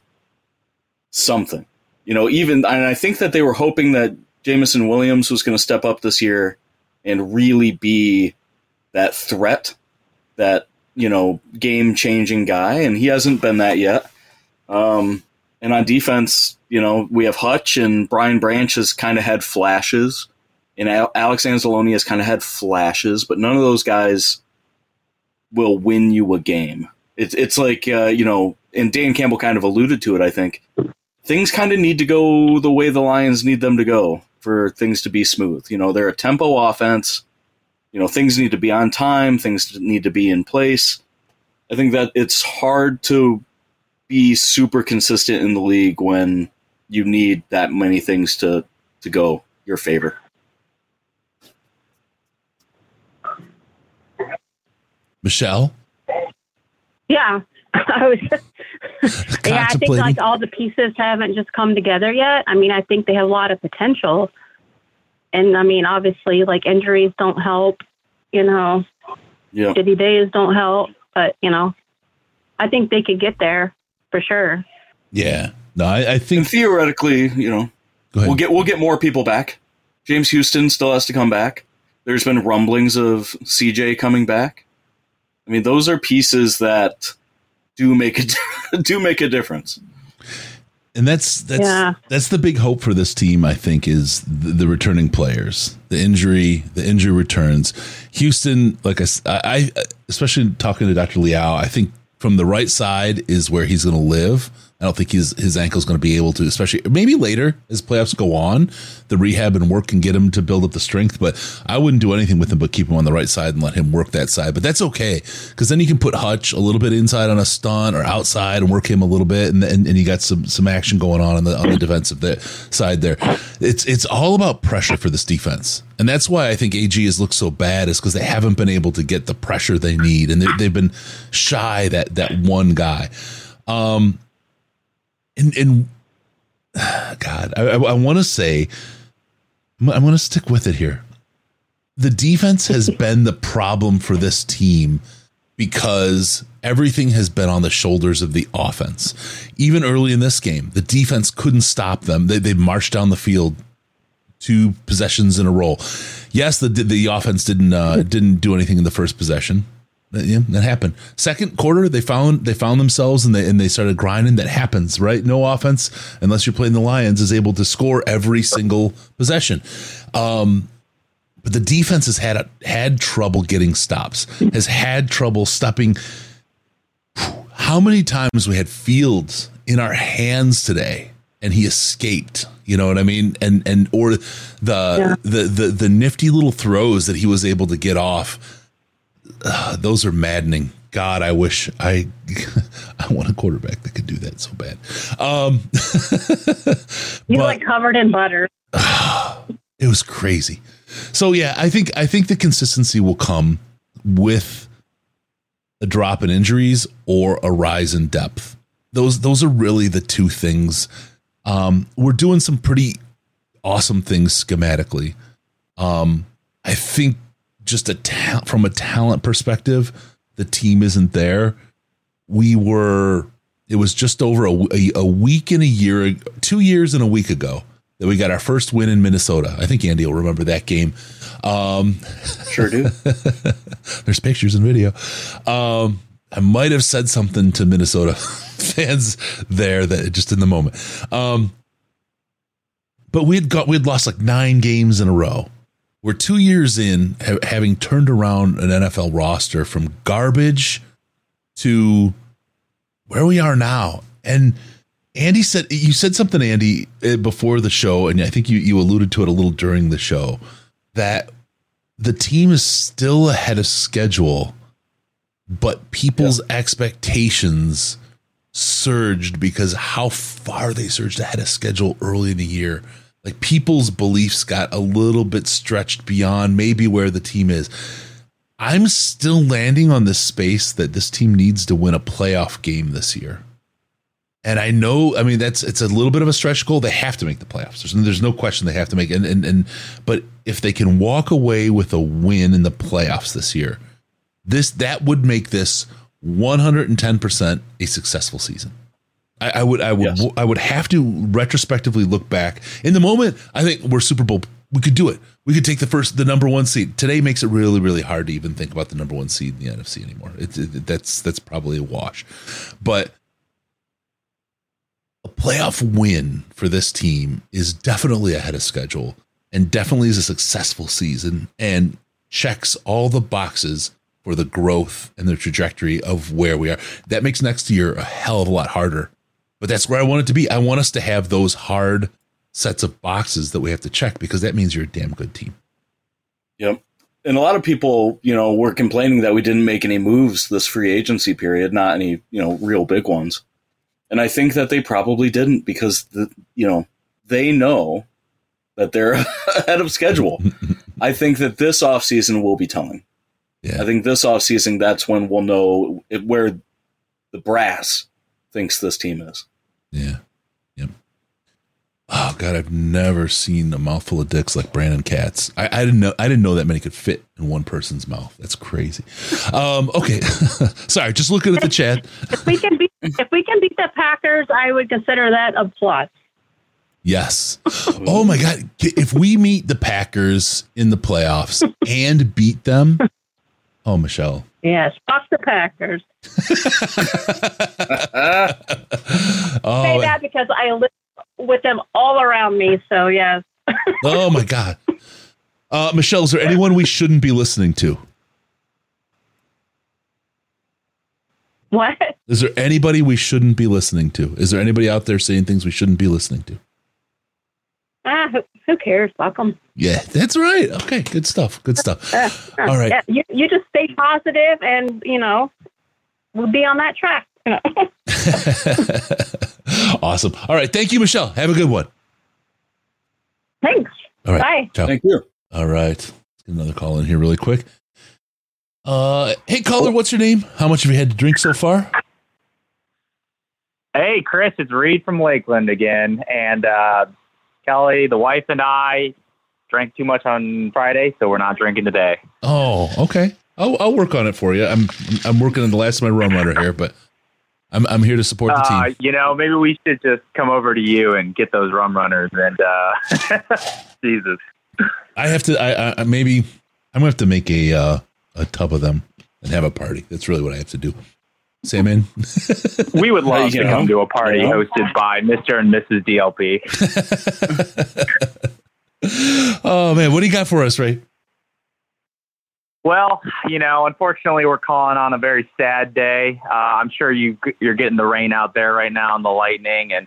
S3: something. You know, even and I think that they were hoping that Jameson Williams was going to step up this year and really be that threat, that you know, game changing guy, and he hasn't been that yet. Um, and on defense, you know, we have Hutch and Brian Branch has kind of had flashes, and Al- Alex Anzalone has kind of had flashes, but none of those guys will win you a game. It's it's like uh, you know, and Dan Campbell kind of alluded to it. I think things kind of need to go the way the Lions need them to go for things to be smooth. You know, they're a tempo offense. You know, things need to be on time. Things need to be in place. I think that it's hard to be super consistent in the league when you need that many things to to go your favor.
S2: Michelle?
S17: Yeah. I was Yeah, I think like all the pieces haven't just come together yet. I mean, I think they have a lot of potential. And I mean, obviously like injuries don't help, you know.
S3: Yeah.
S17: Shitty days don't help, but you know, I think they could get there for sure.
S2: Yeah. No, I, I think
S3: and theoretically, you know, we'll get we'll get more people back. James Houston still has to come back. There's been rumblings of CJ coming back. I mean, those are pieces that do make a do make a difference.
S2: And that's that's
S17: Yeah.
S2: that's the big hope for this team. I think is the, the returning players, the injury, the injury returns. Houston, like I, I especially talking to Dr. Liao, I think from the right side is where he's going to live. I don't think his his ankle's going to be able to, especially maybe later as playoffs go on, the rehab and work can get him to build up the strength. But I wouldn't do anything with him but keep him on the right side and let him work that side. But that's okay because then you can put Hutch a little bit inside on a stunt or outside and work him a little bit, and and, and you got some some action going on on the on the defensive side there. It's it's all about pressure for this defense, and that's why I think AG has looked so bad is because they haven't been able to get the pressure they need, and they, they've been shy that that one guy. Um, and and God, I, I, I want to say, I'm, I'm going to stick with it here. The defense has been the problem for this team because everything has been on the shoulders of the offense. Even early in this game, the defense couldn't stop them. They, they marched down the field two possessions in a row. Yes, the the offense didn't uh, didn't do anything in the first possession. That- Yeah, that happened. Second quarter, they found they found themselves and they and they started grinding. That happens, right? No offense, unless you're playing the Lions, is able to score every single possession. Um, but the defense has had had trouble getting stops. Has had trouble stopping. How many times we had Fields in our hands today, and he escaped. You know what I mean? And and or the the the the nifty little throws that he was able to get off. Uh, those are maddening. God, I wish I I want a quarterback that could do that so bad. Um,
S17: He's
S2: but-
S17: like covered in butter.
S2: it was crazy. So yeah, I think I think the consistency will come with a drop in injuries or a rise in depth. Those those are really the two things. Um, we're doing some pretty awesome things schematically. Um, I think just a ta- from a talent perspective, the team isn't there. We were. It was just over a, a, a week and a year, two years and a week ago that we got our first win in Minnesota. I think Andy will remember that game. Um,
S3: sure do.
S2: there's pictures and video. Um, I might have said something to Minnesota fans there that just in the moment. Um, but we had got we had lost like nine games in a row. We're two years in, ha- having turned around an NFL roster from garbage to where we are now. And Andy said you said something, Andy, uh, before the show, and I think you you alluded to it a little during the show that the team is still ahead of schedule, but people's expectations surged because how far they surged ahead of schedule early in the year. Like people's beliefs got a little bit stretched beyond maybe where the team is. I'm still landing on this space that this team needs to win a playoff game this year. And I know, I mean, that's it's a little bit of a stretch goal. They have to make the playoffs. There's, there's no question they have to make. And, and and but if they can walk away with a win in the playoffs this year, this that would make this 110 percent a successful season. I, I would I would I would have to retrospectively look back. In the moment, I think we're Super Bowl. We could do it. We could take the first the number one seed. Today makes it really really hard to even think about the number one seed in the NFC anymore. It's it, that's that's probably a wash. But a playoff win for this team is definitely ahead of schedule and definitely is a successful season and checks all the boxes for the growth and the trajectory of where we are. That makes next year a hell of a lot harder. But that's where I want it to be. I want us to have those hard sets of boxes that we have to check because that means you're a damn good team.
S3: Yep. And a lot of people, you know, were complaining that we didn't make any moves this free agency period, not any, you know, real big ones. And I think that they probably didn't because the, you know, they know that they're ahead of schedule. I think that this offseason will be telling.
S2: Yeah.
S3: I think this offseason that's when we'll know where the brass thinks this team is.
S2: Yeah. Yep. Oh God, I've never seen a mouthful of dicks like Brandon Katz. I, I didn't know I didn't know that many could fit in one person's mouth. That's crazy. Um, okay. Sorry, just looking at the chat.
S17: If we can beat if we can beat the Packers, I would consider that a plus.
S2: Yes. Oh my God. If we meet the Packers in the playoffs and beat them, oh Michelle.
S17: Yes, fuck the Packers.
S2: Oh,
S17: Say that because I live with them all around me. So yes.
S2: oh my God. Uh, Michelle, is there anyone we shouldn't be listening to?
S17: What?
S2: Is there anybody we shouldn't be listening to? Is there anybody out there saying things we shouldn't be listening to?
S17: Ah, who, who cares? Fuck them.
S2: Yeah, that's right. Okay, good stuff. Good stuff. All right.
S17: You you just stay positive, and you know, we'll be on that track.
S2: awesome. All right. Thank you, Michelle. Have a good one.
S17: Thanks.
S2: All right.
S17: Bye.
S2: Ciao.
S3: Thank you.
S2: All right. Let's get another call in here really quick. Uh, hey, caller, what's your name? How much have you had to drink so far?
S18: Hey, Chris, it's Reed from Lakeland again. And uh, Kelly, the wife, and I drank too much on Friday, so we're not drinking today.
S2: Oh, okay. I'll, I'll work on it for you. I'm I'm working on the last of my rum runner here, but I'm I'm here to support the
S18: Uh,
S2: team.
S18: you know, maybe we should just come over to you and get those rum runners. And uh, Jesus,
S2: I have to. I, I maybe I'm gonna have to make a uh, a tub of them and have a party. That's really what I have to do. Say, man.
S18: we would love
S2: You
S18: to
S2: know,
S18: come to a party
S2: you know.
S18: hosted by Mr. and Mrs. DLP.
S2: oh man, what do you got for us, Ray?
S18: Well, you know, unfortunately, we're calling on a very sad day. Uh, I'm sure you you're getting the rain out there right now and the lightning, and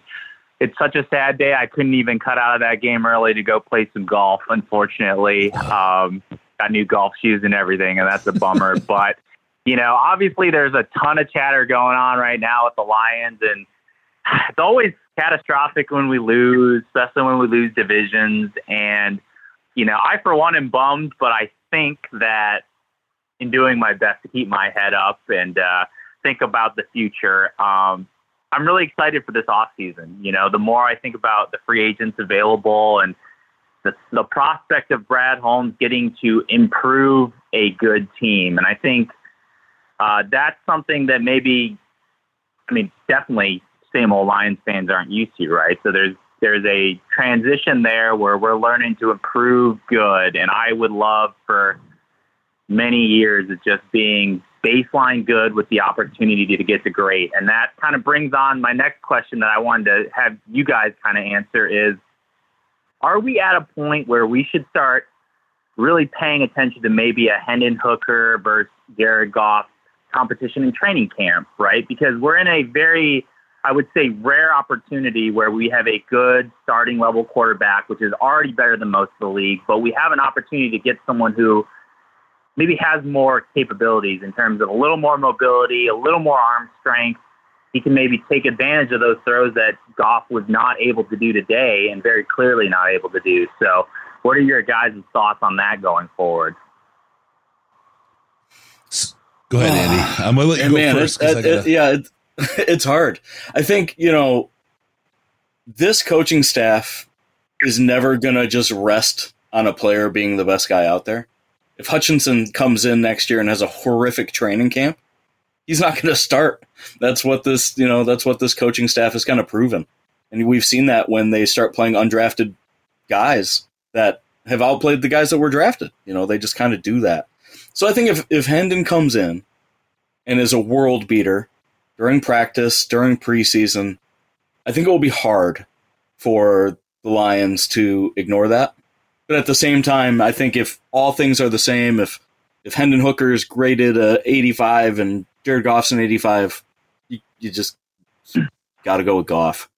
S18: it's such a sad day. I couldn't even cut out of that game early to go play some golf. Unfortunately, um, got new golf shoes and everything, and that's a bummer. but you know, obviously, there's a ton of chatter going on right now with the Lions, and it's always catastrophic when we lose, especially when we lose divisions. And you know, I for one am bummed, but I think that in doing my best to keep my head up and uh, think about the future, um, I'm really excited for this off season. You know, the more I think about the free agents available and the, the prospect of Brad Holmes getting to improve a good team, and I think uh, that's something that maybe, I mean, definitely same old Lions fans aren't used to, right? So there's there's a transition there where we're learning to improve good. And I would love for many years of just being baseline good with the opportunity to get to great. And that kind of brings on my next question that I wanted to have you guys kind of answer is are we at a point where we should start really paying attention to maybe a Hendon Hooker versus Jared Goff competition in training camp, right? Because we're in a very, I would say, rare opportunity where we have a good starting level quarterback, which is already better than most of the league, but we have an opportunity to get someone who maybe has more capabilities in terms of a little more mobility, a little more arm strength. He can maybe take advantage of those throws that Goff was not able to do today and very clearly not able to do. So, what are your guys' thoughts on that going forward?
S2: Go ahead, Andy. Uh, I'm gonna let you
S3: And
S2: go
S3: man,
S2: first.
S3: it- it-
S2: gotta-
S3: it- yeah, it, it's hard. I think you know this coaching staff is never gonna just rest on a player being the best guy out there. If Hutchinson comes in next year and has a horrific training camp, he's not going to start. That's what this you know that's what this coaching staff has kind of proven, and we've seen that when they start playing undrafted guys that have outplayed the guys that were drafted. You know, they just kind of do that. So I think if if Hendon comes in and is a world beater during practice, during preseason, I think it will be hard for the Lions to ignore that. But at the same time, I think if all things are the same, if if Hendon Hooker is graded a 85 and Jared Goff's an 85, you, you just got to go with Goff.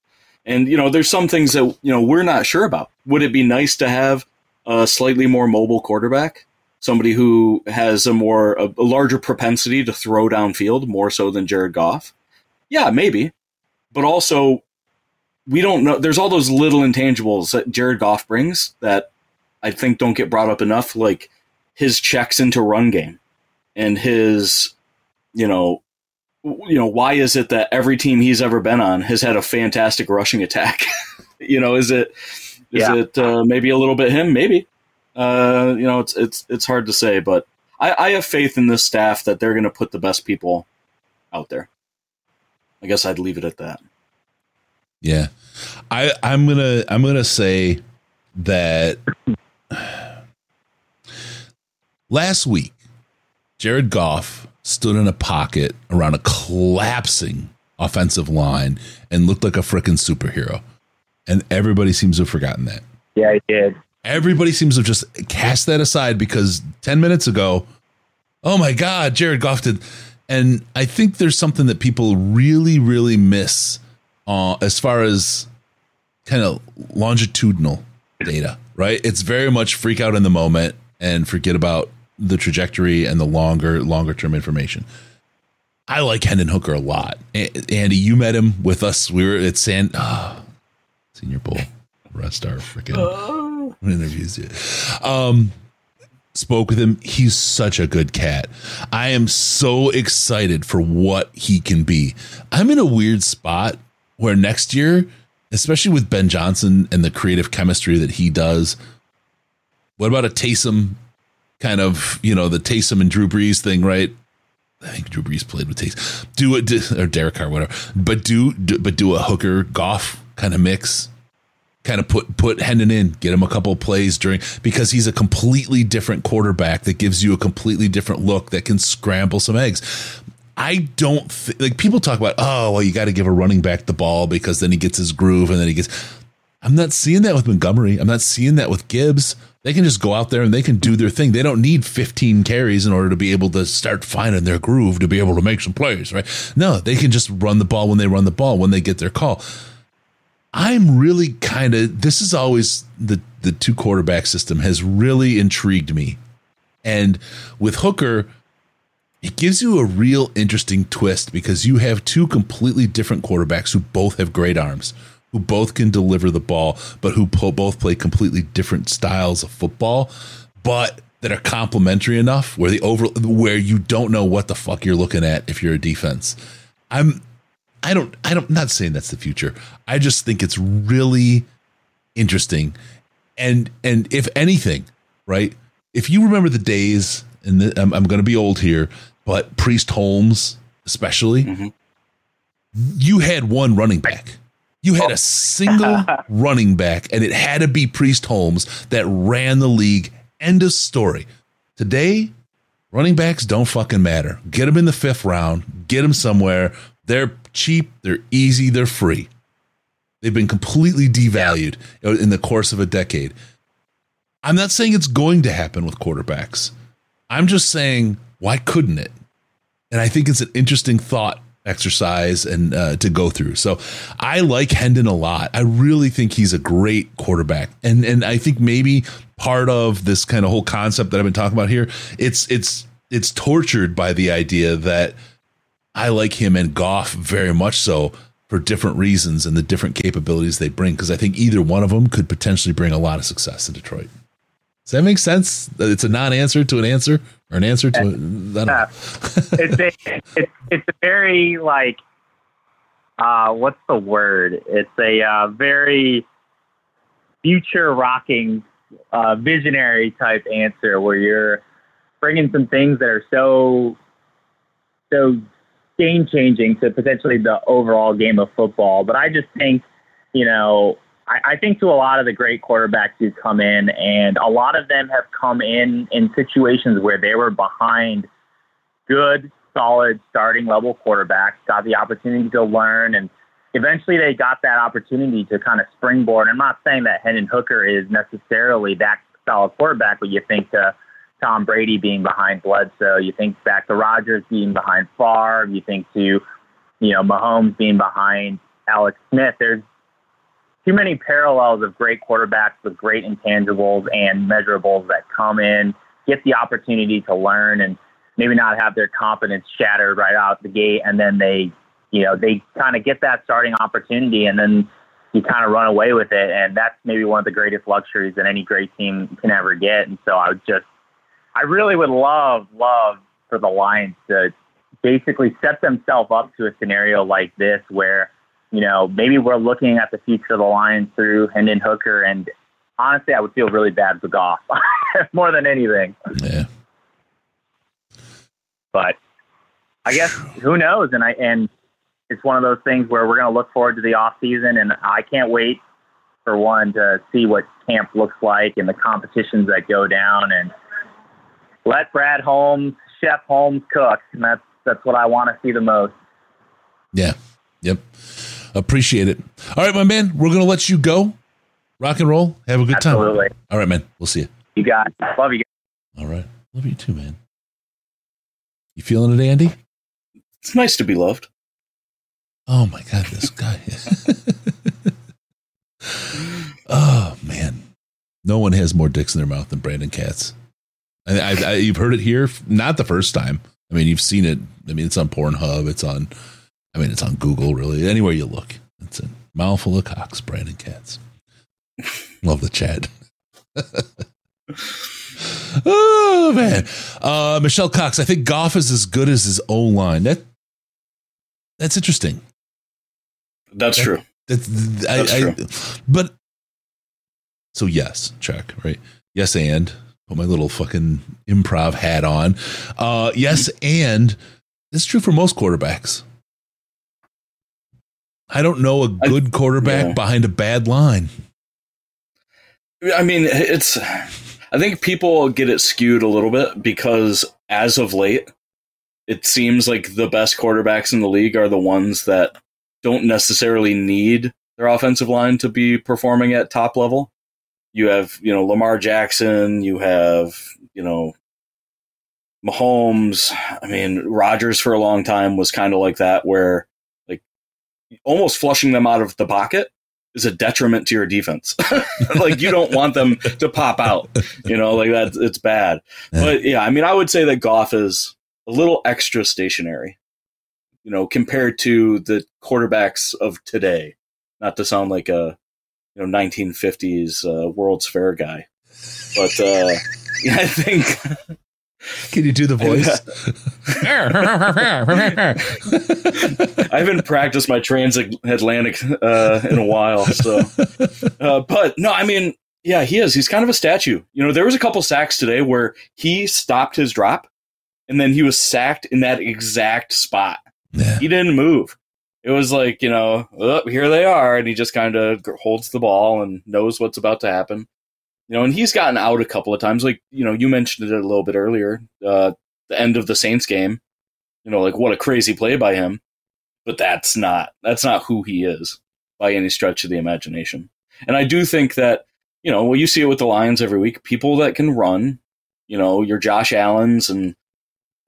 S3: And you know, there's some things that you know we're not sure about. Would it be nice to have a slightly more mobile quarterback? somebody who has a more a, a larger propensity to throw downfield more so than Jared Goff. Yeah, maybe. But also we don't know there's all those little intangibles that Jared Goff brings that I think don't get brought up enough like his checks into run game and his you know you know why is it that every team he's ever been on has had a fantastic rushing attack you know is it is
S18: Yeah.
S3: it uh, maybe a little bit him maybe uh, you know, it's it's it's hard to say, but I, I have faith in this staff that they're going to put the best people out there. I guess I'd leave it at that.
S2: Yeah. I I'm gonna I'm gonna say that last week, Jared Goff stood in a pocket around a collapsing offensive line and looked like a freaking superhero. And everybody seems to have forgotten that.
S18: Yeah, I did.
S2: Everybody seems to have just cast that aside because 10 minutes ago, oh my God, Jared Goff did. And I think there's something that people really, really miss uh, as far as kind of longitudinal data, right? It's very much freak out in the moment and forget about the trajectory and the longer, longer term information. I like Hendon Hooker a lot. A- Andy, you met him with us. We were at San oh, Senior Bowl. Rest our freaking interviews. Yeah. Um, spoke with him. He's such a good cat. I am so excited for what he can be. I'm in a weird spot where next year, especially with Ben Johnson and the creative chemistry that he does, what about a Taysom kind of, you know, the Taysom and Drew Brees thing, right? I think Drew Brees played with Taysom. Do it, or Derek Carr, whatever. But do, do but do a Hooker Goff kind of mix kind of put put Hendon in, get him a couple plays during because he's a completely different quarterback that gives you a completely different look that can scramble some eggs. I don't th- like people talk about oh well you got to give a running back the ball because then he gets his groove and then he gets. I'm not seeing that with Montgomery. I'm not seeing that with Gibbs. They can just go out there and they can do their thing. They don't need 15 carries in order to be able to start finding their groove to be able to make some plays, right? No, they can just run the ball when they run the ball when they get their call. I'm really kind of this is always the the two quarterback system has really intrigued me. And with Hooker, it gives you a real interesting twist because you have two completely different quarterbacks who both have great arms, who both can deliver the ball, but who po- both play completely different styles of football, but that are complementary enough where the over where you don't know what the fuck you're looking at if you're a defense. I'm I don't I don't not saying that's the future. I just think it's really interesting. And and if anything, right? If you remember the days and the, I'm, I'm going to be old here, but Priest Holmes especially, mm-hmm. you had one running back. You had oh. a single running back, and it had to be Priest Holmes that ran the league. End of story. Today, running backs don't fucking matter. Get them in the fifth round, get them somewhere. They're cheap, they're easy, they're free. They've been completely devalued in the course of a decade. I'm not saying it's going to happen with quarterbacks. I'm just saying, why couldn't it? And I think it's an interesting thought exercise and uh, to go through. So I like Hendon a lot. I really think he's a great quarterback, and and I think maybe part of this kind of whole concept that I've been talking about here, it's it's it's tortured by the idea that I like him and Goff very much so for different reasons and the different capabilities they bring because I think either one of them could potentially bring a lot of success to Detroit. Does that make sense? It's a non-answer to an answer or an answer to a, I don't
S18: it's a, it's it's a very like uh what's the word? It's a uh, very future rocking uh, visionary type answer where you're bringing some things that are so so game changing to potentially the overall game of football. But I just think, you know, I, I think to a lot of the great quarterbacks who come in, and a lot of them have come in in situations where they were behind good, solid, starting level quarterbacks, got the opportunity to learn, and eventually they got that opportunity to kind of springboard. I'm not saying that Hendon Hooker is necessarily that solid quarterback, but you think to Tom Brady being behind Bledsoe, you think back to Rodgers being behind Favre, you think to, you know, Mahomes being behind Alex Smith. There's too many parallels of great quarterbacks with great intangibles and measurables that come in, get the opportunity to learn and maybe not have their confidence shattered right out the gate. And then they, you know, they kind of get that starting opportunity and then you kind of run away with it. And that's maybe one of the greatest luxuries that any great team can ever get. And so I would just, I really would love, love for the Lions to basically set themselves up to a scenario like this where you know, maybe we're looking at the future of the Lions through Hendon Hooker, and honestly, I would feel really bad for Goff more than anything.
S2: Yeah.
S18: But I guess who knows? And I and it's one of those things where we're going to look forward to the off season, and I can't wait for one to see what camp looks like and the competitions that go down, and let Brad Holmes, Chef Holmes cook, and that's that's what I want to see the most.
S2: Yeah. Yep. Appreciate it. All right, my man, we're going to let you go. Rock and roll. Have a good
S18: Absolutely.
S2: time. All right, man. We'll see you.
S18: You got it. Love you.
S2: All right. Love you too, man. You feeling it, Andy?
S3: It's nice to be loved.
S2: Oh my God, this guy. oh man, no one has more dicks in their mouth than Brandon Katz. I, I, I, you've heard it here, not the first time. I mean, you've seen it. I mean, it's on Pornhub. It's on I mean, it's on Google, really. Anywhere you look, it's a mouthful of cocks, Brandon Katz. Love the chat. oh man, uh, Michelle Cox. I think Goff is as good as his O line. That that's interesting.
S3: That's
S2: that,
S3: true.
S2: That's,
S3: that's
S2: I,
S3: true.
S2: I, but so yes, check right. Yes, and put my little fucking improv hat on. Uh, yes, and it's true for most quarterbacks. I don't know a good quarterback yeah. behind a bad line.
S3: I mean, it's. I think people get it skewed a little bit because as of late, it seems like the best quarterbacks in the league are the ones that don't necessarily need their offensive line to be performing at top level. You have, you know, Lamar Jackson, you have, you know, Mahomes. I mean, Rodgers for a long time was kind of like that, where almost flushing them out of the pocket is a detriment to your defense. like you don't want them to pop out, you know, like that. It's bad. But yeah, I mean, I would say that Goff is a little extra stationary, you know, compared to the quarterbacks of today. Not to sound like a you know 1950s uh, World's Fair guy, but uh, I think
S2: Can you do the voice?
S3: I haven't practiced my transatlantic uh, in a while, so. Uh, but no, I mean, yeah, he is. He's kind of a statue. You know, there was a couple sacks today where he stopped his drop, and then he was sacked in that exact spot.
S2: Yeah.
S3: He didn't move. It was like you know, oh, here they are, and he just kind of holds the ball and knows what's about to happen. You know, and he's gotten out a couple of times. Like you know, you mentioned it a little bit earlier. Uh, the end of the Saints game. You know, like what a crazy play by him. But that's not that's not who he is by any stretch of the imagination. And I do think that you know, well, you see it with the Lions every week. People that can run, you know, your Josh Allen's, and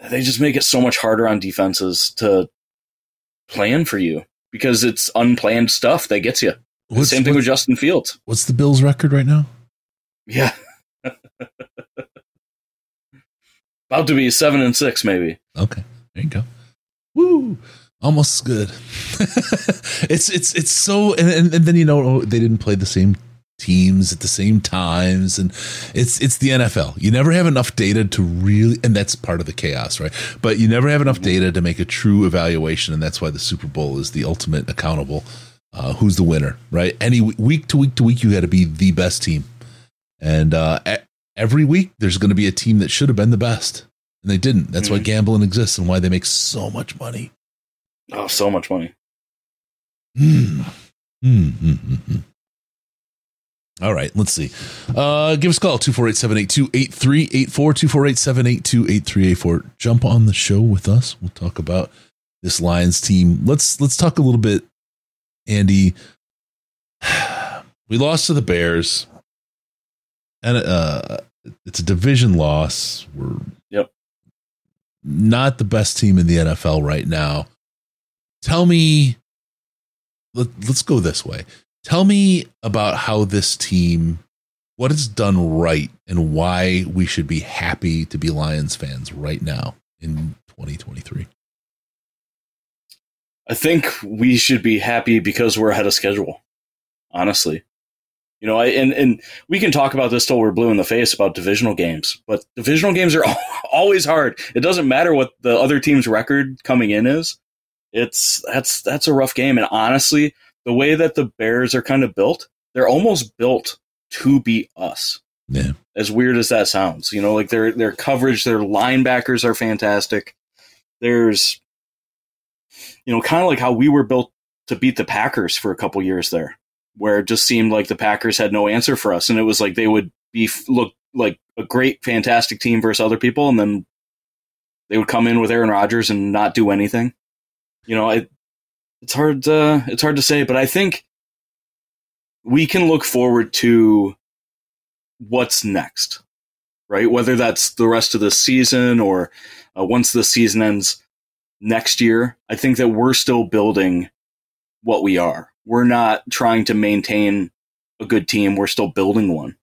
S3: they just make it so much harder on defenses to plan for you because it's unplanned stuff that gets you.
S2: What's-
S3: Same thing with Justin Fields.
S2: What's the Bills' record right now?
S3: Yeah. About to be seven and six, maybe.
S2: Okay, there you go. Woo! Almost good. it's it's it's so and, and, and then you know oh, they didn't play the same teams at the same times and it's it's the NFL. You never have enough data to really and that's part of the chaos, right? But you never have enough data to make a true evaluation and that's why the Super Bowl is the ultimate accountable uh, who's the winner, right? Any week to week to week you got to be the best team. And uh, every week there's going to be a team that should have been the best and they didn't. That's why
S3: Mhm.
S2: gambling exists and why they make so much money.
S3: Oh, so much money.
S2: Hmm. Hmm, hmm, hmm, hmm. All right, let's see. Uh, give us a call 248-782-8384, 248-782-8384. Jump on the show with us. We'll talk about this Lions team. Let's let's talk a little bit, Andy. We lost to the Bears. And uh it's a division loss. We're
S3: Yep.
S2: not the best team in the NFL right now. Tell me let, let's go this way. Tell me about how this team what it's done right and why we should be happy to be Lions fans right now in 2023.
S3: I think we should be happy because we're ahead of schedule. Honestly, you know, I, and and we can talk about this till we're blue in the face about divisional games, but divisional games are always hard. It doesn't matter what the other team's record coming in is. It's that's that's a rough game, and honestly, the way that the Bears are kind of built, they're almost built to beat us.
S2: Yeah.
S3: As weird as that sounds, you know, like their their coverage, their linebackers are fantastic. There's you know, kind of like how we were built to beat the Packers for a couple years there, where it just seemed like the Packers had no answer for us, and it was like they would be look like a great, fantastic team versus other people, and then they would come in with Aaron Rodgers and not do anything. You know, it, it's hard. Uh, it's hard to say, but I think we can look forward to what's next, right? Whether that's the rest of the season or uh, once the season ends next year, I think that we're still building what we are. We're not trying to maintain a good team. We're still building one.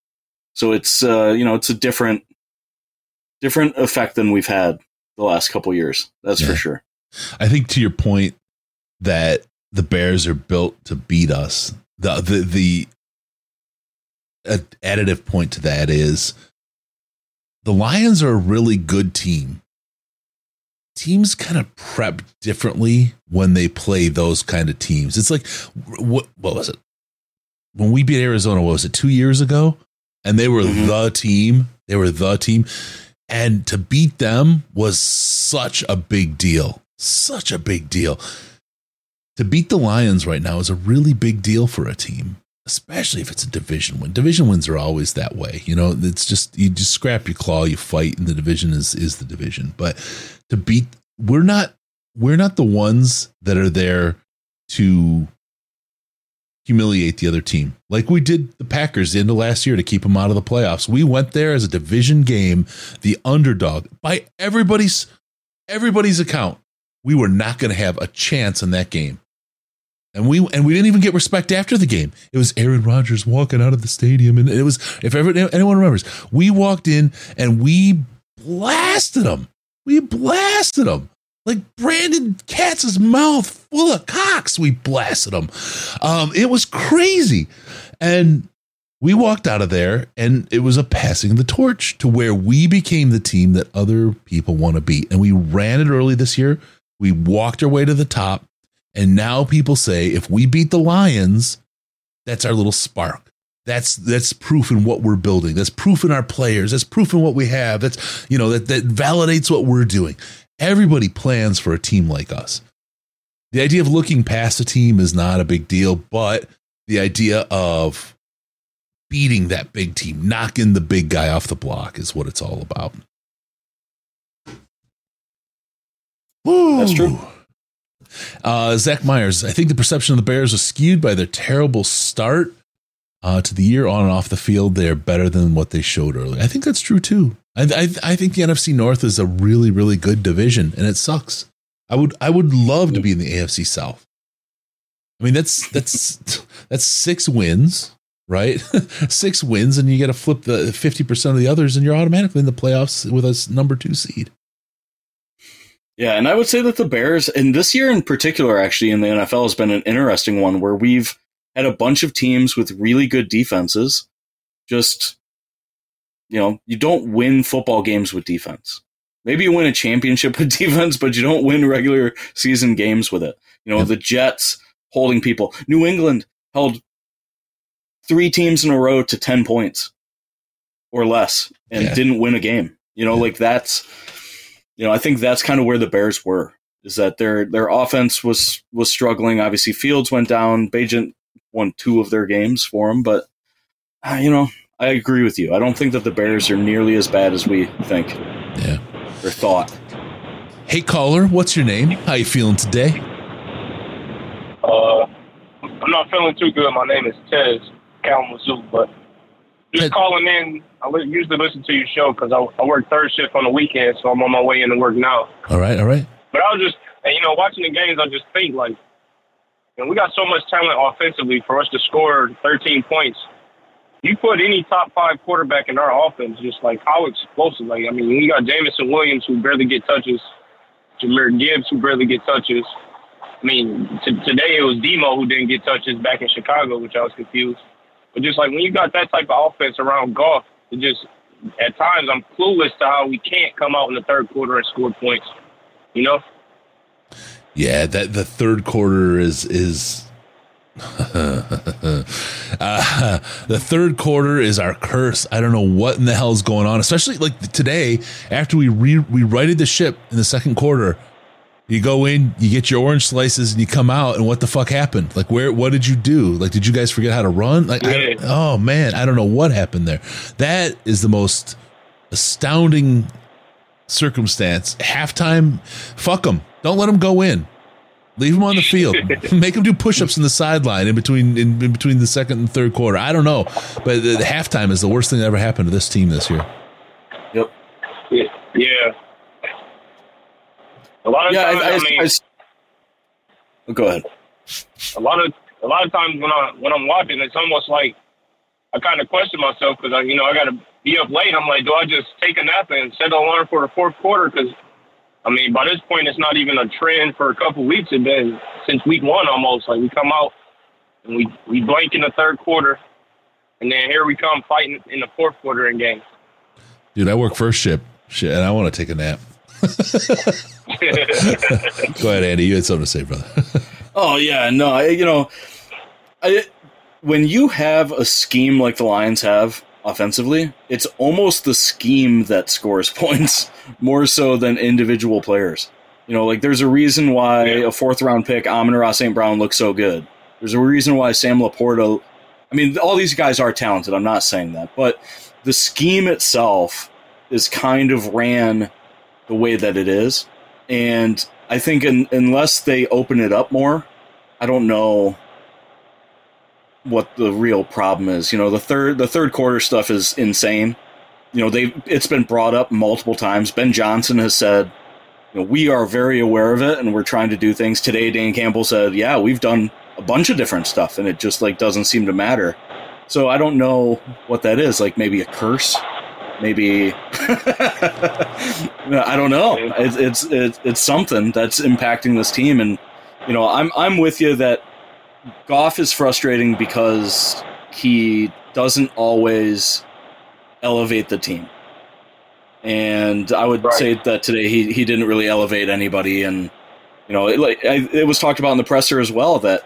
S3: So it's uh, you know it's a different different effect than we've had the last couple years. That's for sure.
S2: I think to your point that the Bears are built to beat us. The the the additive point to that is the Lions are a really good team. Teams kind of prep differently when they play those kind of teams. It's like what what was it? When we beat Arizona, what was it, two years ago? And they were mm-hmm. the team. They were the team. And to beat them was such a big deal. Such a big deal. To beat the Lions right now is a really big deal for a team, especially if it's a division win. Division wins are always that way. You know, it's just you just scrap your claw, you fight, and the division is is the division. But to beat we're not we're not the ones that are there to humiliate the other team like we did the Packers the end of last year to keep them out of the playoffs. We went there as a division game, the underdog by everybody's everybody's account. We were not going to have a chance in that game. And we and we didn't even get respect after the game. It was Aaron Rodgers walking out of the stadium, and it was if ever, anyone remembers, we walked in and we blasted them. We blasted them like Brandon Katz's mouth full of cocks. We blasted them. Um, it was crazy, and we walked out of there, and it was a passing the torch to where we became the team that other people want to beat, and we ran it early this year. We walked our way to the top, and now people say if we beat the Lions, that's our little spark. That's that's proof in what we're building. That's proof in our players. That's proof in what we have. That's you know that that validates what we're doing. Everybody plans for a team like us. The idea of looking past a team is not a big deal, but the idea of beating that big team, knocking the big guy off the block is what it's all about. Woo.
S3: That's true.
S2: Uh, Zach Myers, I think the perception of the Bears was skewed by their terrible start uh, to the year on and off the field. They are better than what they showed earlier. I think that's true too. I, I, I think the NFC North is a really, really good division, and it sucks. I would I would love to be in the AFC South. I mean that's that's that's six wins, right? six wins, and you got to flip the fifty percent of the others, and you're automatically in the playoffs with a number two seed.
S3: Yeah, and I would say that the Bears, and this year in particular, actually in the NFL, has been an interesting one where we've had a bunch of teams with really good defenses. Just, you know, you don't win football games with defense. Maybe you win a championship with defense, but you don't win regular season games with it. You know, the Jets holding people. New England held three teams in a row to 10 points or less and
S2: Yeah.
S3: didn't win a game. You know, like that's you know, I think that's kind of where the Bears were. Is that their their offense was was struggling. Obviously, Fields went down. Bagent won two of their games for them, but uh, you know, I agree with you. I don't think that the Bears are nearly as bad as we think.
S2: Yeah,
S3: or thought.
S2: Hey caller, what's your name? How you feeling today?
S19: Uh, I'm not feeling too good. My name is Tez Kalamazoo, but just calling in. I usually listen to your show because I, I work third shift on the weekend, so I'm on my way into work now.
S2: All right, all right.
S19: But I was just, and, you know, watching the games, I just think like, you know, we got so much talent offensively for us to score 13 points. You put any top five quarterback in our offense, just like how explosive. Like, I mean, we got Jameson Williams who barely get touches, Jahmyr Gibbs who barely get touches. I mean, t- today it was Demo who didn't get touches back in Chicago, which I was confused. But just like when you got that type of offense around Goff, it just at times I'm clueless to how we can't come out in the third quarter and score points. You know?
S2: Yeah, that the third quarter is is uh, the third quarter is our curse. I don't know what in the hell is going on, especially like today after we re- we righted the ship in the second quarter. You go in, you get your orange slices, and you come out, and what the fuck happened? Like, where? What did you do? Like, did you guys forget how to run? Like, I, oh man, I don't know what happened there. That is the most astounding circumstance. Halftime, fuck them. Don't let them go in. Leave them on the field. Make them do push-ups in the sideline in between in, in between the second and third quarter. I don't know, but the, the halftime is the worst thing that ever happened to this team this year.
S3: Yep.
S19: Yeah. yeah. A lot of
S3: Yeah,
S19: times, I,
S3: I-
S19: mean,
S3: I s- Oh, go ahead.
S19: a lot of a lot of times when I when I'm watching, it's almost like I kind of question myself because I you know I got to be up late. I'm like, do I just take a nap and set an alarm for the fourth quarter? Because I mean, by this point, it's not even a trend for a couple weeks. It's been since week one almost. Like we come out and we we blank in the third quarter, and then here we come fighting in the fourth quarter in games.
S2: Dude, I work first shift, shit, and I want to take a nap. Go ahead, Andy. You had something to say, brother.
S3: Oh yeah, no, I, you know, I when you have a scheme like the Lions have offensively, it's almost the scheme that scores points more so than individual players. You know, like there's a reason why a fourth round pick, Amon Ra St. Brown, looks so good. There's a reason why Sam LaPorta. I mean, all these guys are talented. I'm not saying that, but the scheme itself is kind of ran the way that it is, and I think un unless they open it up more, I don't know what the real problem is. You know, the third the third quarter stuff is insane. You know, they it's been brought up multiple times. Ben Johnson has said, you know, we are very aware of it and we're trying to do things. Today Dan Campbell said, "Yeah, we've done a bunch of different stuff and it just like doesn't seem to matter." So I don't know what that is. Like maybe a curse, maybe I don't know. It's it's it's, it's something that's impacting this team, and you know, I'm I'm with you that Goff is frustrating because he doesn't always elevate the team, and I would say that today he he didn't really elevate anybody, and you know, it, like I, it was talked about in the presser as well that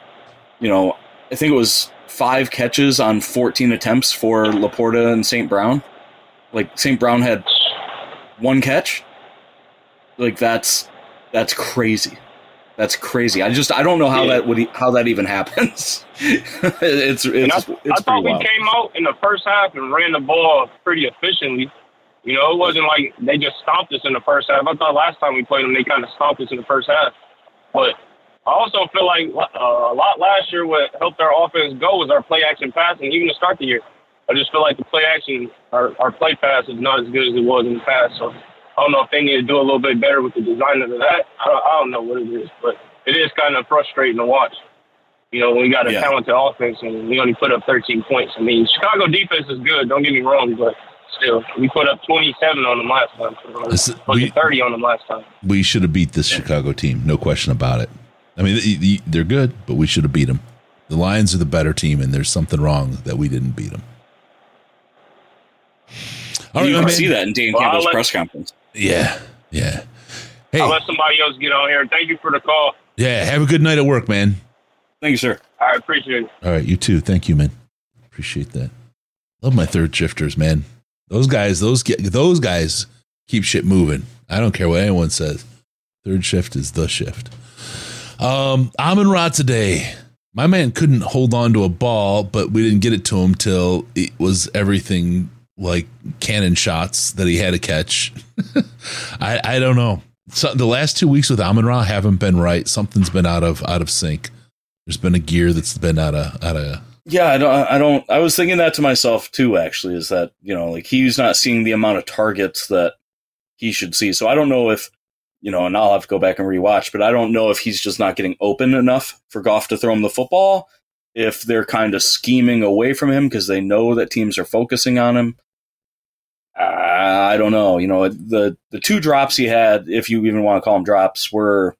S3: you know I think it was five catches on 14 attempts for LaPorta and St. Brown. Like St. Brown had one catch. Like that's that's crazy. That's crazy. I just I don't know how
S19: Yeah.
S3: that would e- how that even happens. it's it's,
S19: And I,
S3: it's
S19: I thought we
S3: wild.
S19: came out in the first half and ran the ball pretty efficiently. You know, it wasn't like they just stomped us in the first half. I thought last time we played them, they kind of stomped us in the first half. But I also feel like uh, a lot last year, what helped our offense go was our play action passing, even to start the year. I just feel like the play action, our, our play pass is not as good as it was in the past. So I don't know if they need to do a little bit better with the design of that. I don't, I don't know what it is, but it is kind of frustrating to watch. You know, we got a
S3: Yeah.
S19: talented offense and we only put up 13 points. I mean, Chicago defense is good. Don't get me wrong, but still, we put up 27 on them last time.
S2: We-
S19: 30 on them last time.
S2: We should have beat this Chicago team, no question about it. I mean, they're good, but we should have beat them. The Lions are the better team, and there's something wrong that we didn't beat them. All
S3: you
S2: right,
S3: can
S2: my
S3: see that in Dan
S19: Well,
S3: Campbell's
S19: let-
S3: press conference.
S2: Yeah, yeah, Hey.
S19: I'll let somebody else get on here. Thank you for the call.
S2: yeah. Have a good night at work, man.
S3: Thank you, sir.
S19: I appreciate it.
S2: All right, you too. Thank you, man. Appreciate that. Love my third shifters, man. Those guys, those ge- those guys keep shit moving. I don't care what anyone says. Third shift is the shift. Um, Amon Ra today. My man couldn't hold on to a ball, but we didn't get it to him till it was everything like cannon shots that he had to catch. I I don't know. So the last two weeks with Amon Ra haven't been right. Something's been out of out of sync. There's been a gear that's been out of out of
S3: Yeah, I don't. I don't. I was thinking that to myself too. Actually, is that you know, like he's not seeing the amount of targets that he should see. So I don't know if you know, and I'll have to go back and rewatch. But I don't know if he's just not getting open enough for Goff to throw him the football. If they're kind of scheming away from him because they know that teams are focusing on him. I don't know. You know, the the two drops he had, if you even want to call them drops, were,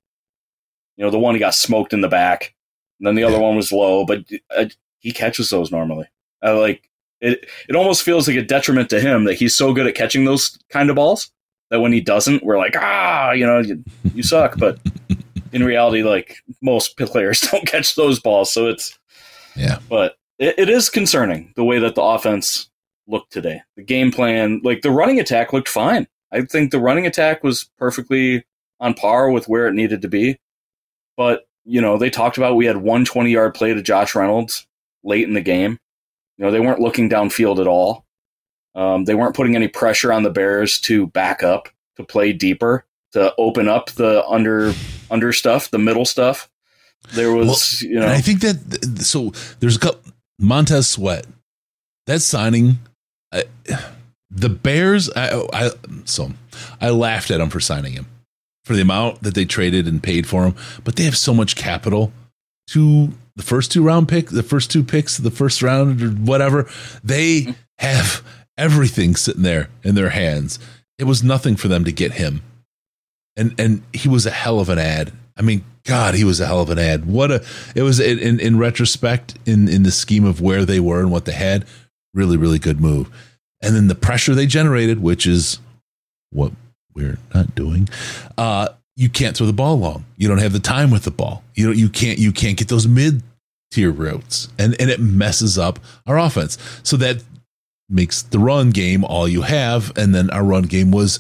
S3: you know, the one he got smoked in the back, and then the other one was low, but uh, he catches those normally. Uh, like it, it almost feels like a detriment to him that he's so good at catching those kind of balls that when he doesn't, we're like, ah, you know, you, you suck. But in reality, like most players don't catch those balls, so it's
S2: yeah.
S3: But it, it is concerning the way that the offense looked today. The game plan, like the running attack, looked fine. I think the running attack was perfectly on par with where it needed to be. But you know, they talked about we had one 20 yard play to Josh Reynolds late in the game. You know, they weren't looking downfield at all. Um, they weren't putting any pressure on the Bears to back up, to play deeper, to open up the under under stuff, the middle stuff. There was, you know,
S2: And I think that so. There's a couple Montez Sweat. That signing, I, the Bears. I, oh, I so I laughed at them for signing him for the amount that they traded and paid for him, but they have so much capital. To the first two round pick, the first two picks, the first round or whatever, they have everything sitting there in their hands. It was nothing for them to get him and and he was a hell of an ad. I mean, God, he was a hell of an ad. What a it was in in, retrospect, in in the scheme of where they were and what they had, really really good move. And then the pressure they generated, which is what we're not doing. Uh, you can't throw the ball long. You don't have the time with the ball. You know, you can't you can't get those mid tier routes, and and it messes up our offense. So that makes the run game all you have, and then our run game was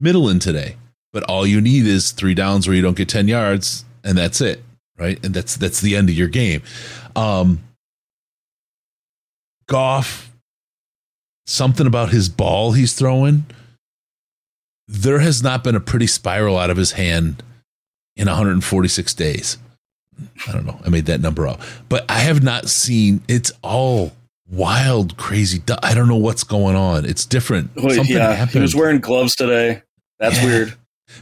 S2: middle in today. But all you need is three downs where you don't get ten yards, and that's it, right? And that's that's the end of your game. Um, Goff, something about his ball he's throwing. There has not been a pretty spiral out of his hand in 146 days. I don't know. I made that number up, but I have not seen. It's all wild, crazy. I don't know what's going on. It's different. Something
S3: yeah,
S2: happened.
S3: he was wearing gloves today. That's
S2: Yeah.
S3: weird.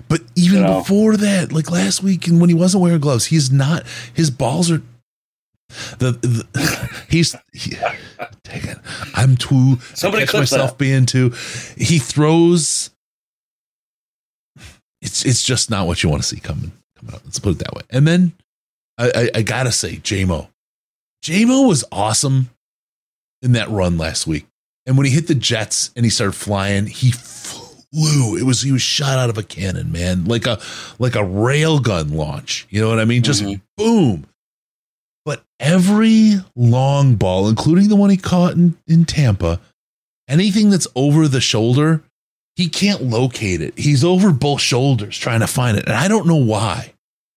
S2: But even
S3: You know.
S2: before that, like last week, and when he wasn't wearing gloves, he's not. His balls are. The, the he's he, dang it. I'm too.
S3: Somebody
S2: I catch myself
S3: that.
S2: being too. He throws. It's it's just not what you want to see coming coming up. Let's put it that way. And then I I, I gotta say, JMO, JMO was awesome in that run last week. And when he hit the Jets and he started flying, he flew. It was he was shot out of a cannon, man, like a like a rail gun launch. You know what I mean? Just mm-hmm. boom. But every long ball, including the one he caught in, in Tampa, anything that's over the shoulder, he can't locate it. He's over both shoulders trying to find it. And I don't know why.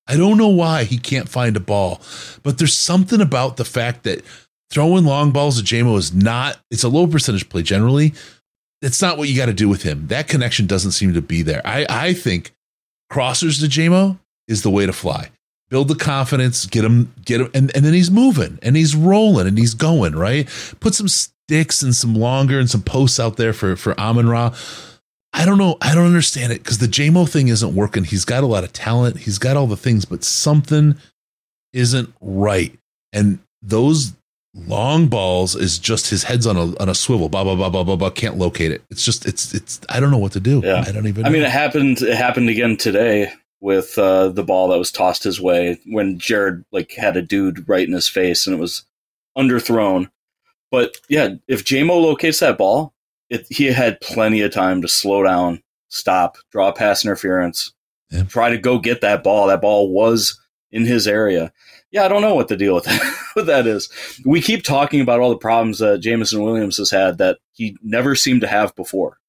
S2: I don't know why he can't find a ball, but there's something about the fact that throwing long balls to JMO is not, it's a low percentage play generally. It's not what you got to do with him. That connection doesn't seem to be there. I, I think crossers to JMO is the way to fly. Build the confidence, get him, get him, and, and then he's moving and he's rolling and he's going, right? Put some sticks and some longer and some posts out there for, for Amon Ra. I don't know. I don't understand it because the JMO thing isn't working. He's got a lot of talent. He's got all the things, but something isn't right. And those long balls is just his head's on a on a swivel. Blah blah blah blah blah blah. Can't locate it. It's just it's it's. I don't know what to do.
S3: Yeah.
S2: I don't even.
S3: I mean,
S2: know.
S3: it happened. It happened again today with uh, the ball that was tossed his way when Jared like had a dude right in his face and it was underthrown. But yeah, if JMO locates that ball, it, he had plenty of time to slow down, stop, draw pass interference, try to go get that ball. That ball was in his area. Yeah, I don't know what the deal with that, what that is. We keep talking about all the problems that Jameson Williams has had that he never seemed to have before.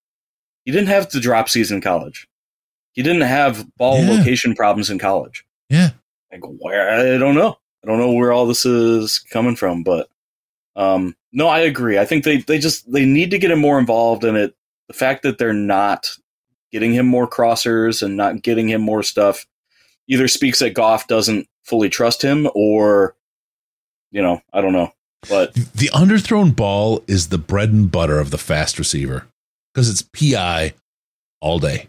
S3: He didn't have the drop season in college. He didn't have ball
S2: Yeah.
S3: location problems in college.
S2: Yeah.
S3: Like where I don't know. I don't know where all this is coming from, but um no, I agree. I think they they just they need to get him more involved in it. The fact that they're not getting him more crossers and not getting him more stuff either speaks that Goff doesn't fully trust him or you know, I don't know. But
S2: the underthrown ball is the bread and butter of the fast receiver because it's PI all day.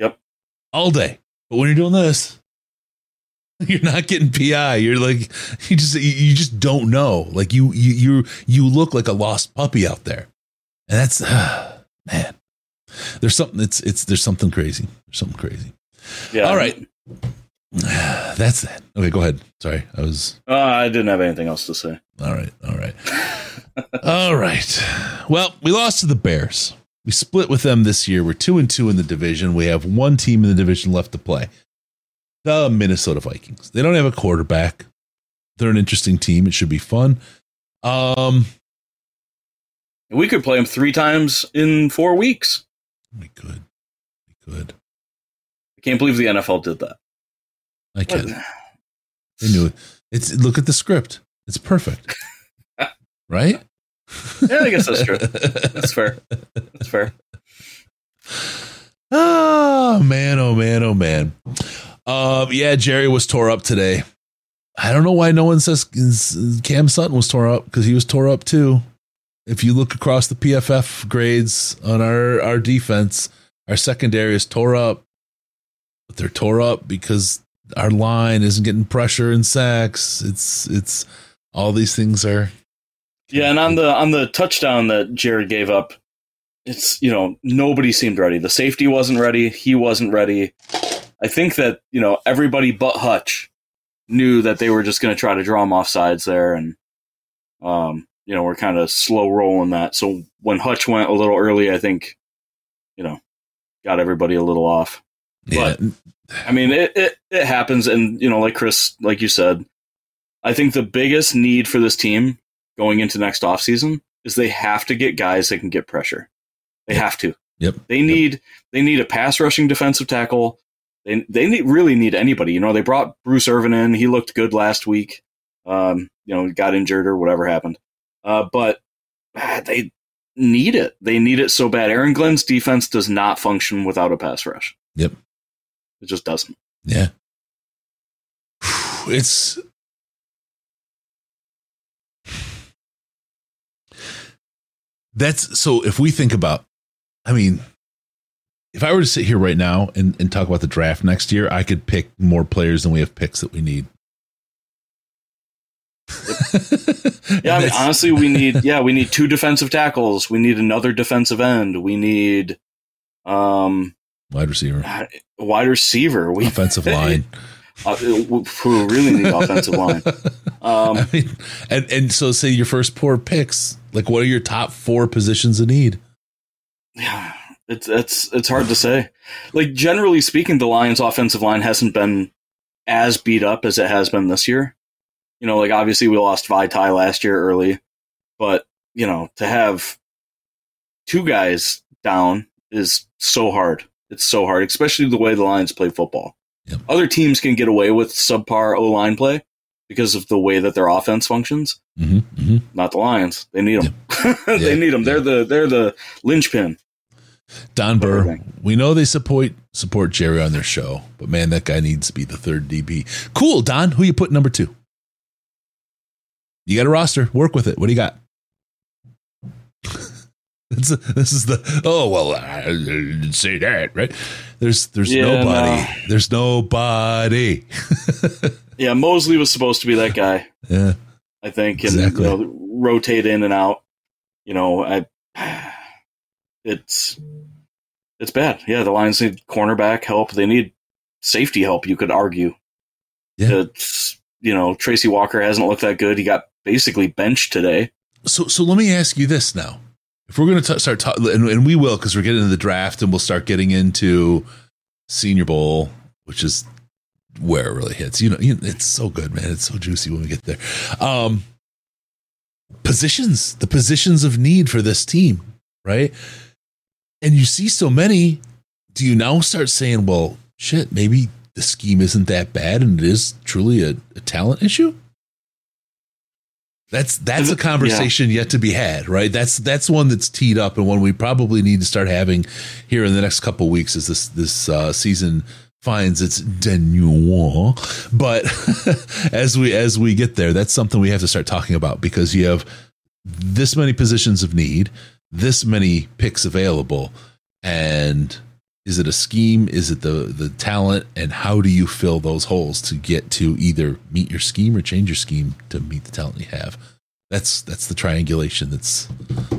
S3: Yep.
S2: All day. But when you're doing this, you're not getting PI. You're like you just you- just don't know. Like you you you you look like a lost puppy out there. And that's man. There's something it's it's there's something crazy. There's something crazy.
S3: yeah.
S2: All right. That's that. Okay, go ahead. Sorry. I was
S3: Uh, I didn't have anything else to say.
S2: all right. All right. all right. Well, we lost to the Bears. We split with them this year. We're two and two in the division. We have one team in the division left to play. The Minnesota Vikings. They don't have a quarterback. They're an interesting team. It should be fun. Um,
S3: We could play them three times in four weeks.
S2: We could. We could.
S3: I can't believe the NFL did that.
S2: I can. They knew it. It's look at the script. It's perfect. right?
S3: Yeah, I guess that's true. That's fair. That's fair.
S2: Oh man, oh man, oh man. Um, yeah, Jerry was tore up today. I don't know why no one says Cam Sutton was tore up because he was tore up too. If you look across the PFF grades on our our defense, our secondary is tore up. But they're tore up because our line isn't getting pressure and sacks. It's it's all these things are
S3: Yeah, and on the on the touchdown that Jared gave up, it's you know nobody seemed ready. The safety wasn't ready. He wasn't ready. I think that you know everybody but Hutch knew that they were just going to try to draw him off sides there, and um, you know we're kind of slow rolling that. So when Hutch went a little early, I think you know got everybody a little off.
S2: Yeah.
S3: But I mean, it, it it happens, and you know, like Chris, like you said, I think the biggest need for this team going into next offseason is they have to get guys that can get pressure. They have to.
S2: Yep.
S3: They need they need a pass rushing defensive tackle. They they need, really need anybody. You know, they brought Bruce Irvin in. He looked good last week. Um, you know, got injured or whatever happened. Uh, but ah, they need it. They need it so bad. Aaron Glenn's defense does not function without a pass rush.
S2: Yep.
S3: It just doesn't.
S2: Yeah. It's that's so if we think about I mean if I were to sit here right now and, and talk about the draft next year, I could pick more players than we have picks that we need.
S3: Yeah, I mean, honestly, we need yeah, we need two defensive tackles. We need another defensive end. We need um
S2: Wide receiver.
S3: a wide receiver. We
S2: Offensive line.
S3: uh, we really need offensive line. Um,
S2: I mean, and and so say your first four picks, like what are your top four positions of need?
S3: Yeah, it's it's it's hard to say. Like generally speaking, the Lions' offensive line hasn't been as beat up as it has been this year. You know, like obviously we lost Vaitai last year early, but you know to have two guys down is so hard. It's so hard, especially the way the Lions play football. Other teams can get away with subpar O line play because of the way that their offense functions.
S2: Mm-hmm,
S3: Not the Lions. They need them. they need them. They're the they're the linchpin.
S2: Don Burr, we know they support support Jerry on their show, but man, that guy needs to be the third DB. Cool, Don. Who you put number two? You got a roster. Work with it. What do you got? This, is, this is the oh well I didn't say that right. There's there's
S3: Yeah,
S2: nobody.
S3: no.
S2: There's nobody.
S3: Yeah, Moseley was supposed to be that guy.
S2: Yeah,
S3: I think, and
S2: Exactly.
S3: you know, rotate in and out. You know, I it's it's bad. Yeah, the Lions need cornerback help. They need safety help. You could argue.
S2: Yeah.
S3: It's you know Tracy Walker hasn't looked that good. He got basically benched today.
S2: So, so let me ask you this now: If we're going to start talking, and, and we will, because we're getting into the draft, and we'll start getting into Senior Bowl, which is where it really hits. You know, you, it's so good, man. It's so juicy when we get there. Um, positions, the positions of need for this team, right? And you see so many. Do you now start saying, "Well, shit, maybe the scheme isn't that bad, and it is truly a, a talent issue"? That's that's a conversation yet to be had, right? That's that's one that's teed up and one we probably need to start having here in the next couple of weeks as this this uh, season finds its denouement. But as we as we get there, that's something we have to start talking about because you have this many positions of need, this many picks available, and is it a scheme? Is it the the talent? And how do you fill those holes to get to either meet your scheme or change your scheme to meet the talent you have? That's that's the triangulation that's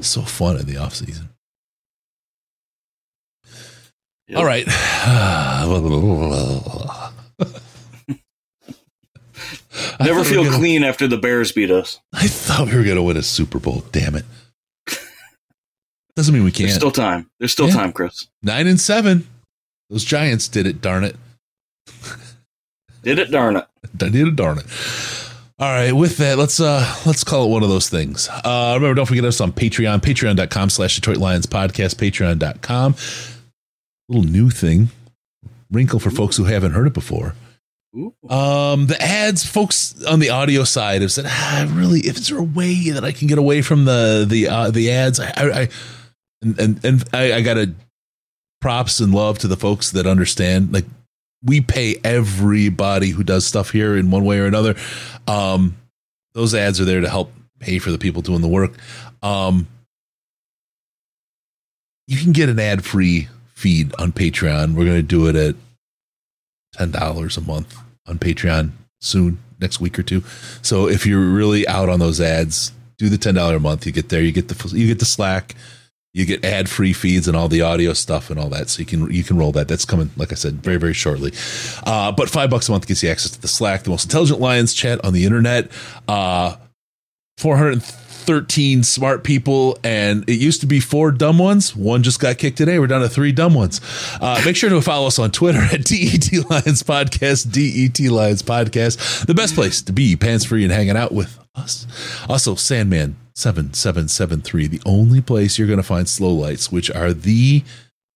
S2: so fun in the off season. All right. I
S3: Never feel
S2: were gonna-
S3: clean after the Bears beat us.
S2: I thought we were going to win a Super Bowl. Damn it! Doesn't mean we can't.
S3: There's still time. There's still
S2: Yeah.
S3: time, Chris.
S2: Nine and seven. Those Giants did it. Darn it.
S3: Did it? Darn it.
S2: Did it? Darn it. All right, with that, let's uh let's call it one of those things. Uh remember, don't forget us on Patreon, patreon.com slash Detroit Lions podcast, patreon.com. Little new thing. Wrinkle for folks who haven't heard it before. Um, the ads, folks on the audio side have said, ah, really, if is there a way that I can get away from the the uh, the ads? I, I, I and and, and I, I got to props and love to the folks that understand. Like we pay everybody who does stuff here in one way or another. Um, those ads are there to help pay for the people doing the work. Um, you can get an ad free feed on Patreon. We're going to do it at $10 a month on Patreon soon, next week or two. So if you're really out on those ads, do the $10 a month. You get there, you get the, you get the Slack, you get ad free feeds and all the audio stuff and all that. So you can, you can roll that. That's coming, like I said, very, very shortly. Uh, but five bucks a month gets you access to the Slack, the most intelligent Lions chat on the internet. Uh, 413 smart people, and it used to be four dumb ones. One just got kicked today. We're down to three dumb ones. Uh, make sure to follow us on Twitter at DET Lions Podcast, DET Lions Podcast, the best place to be pants free and hanging out with us. Also, Sandman 7773, the only place you're going to find slow lights, which are the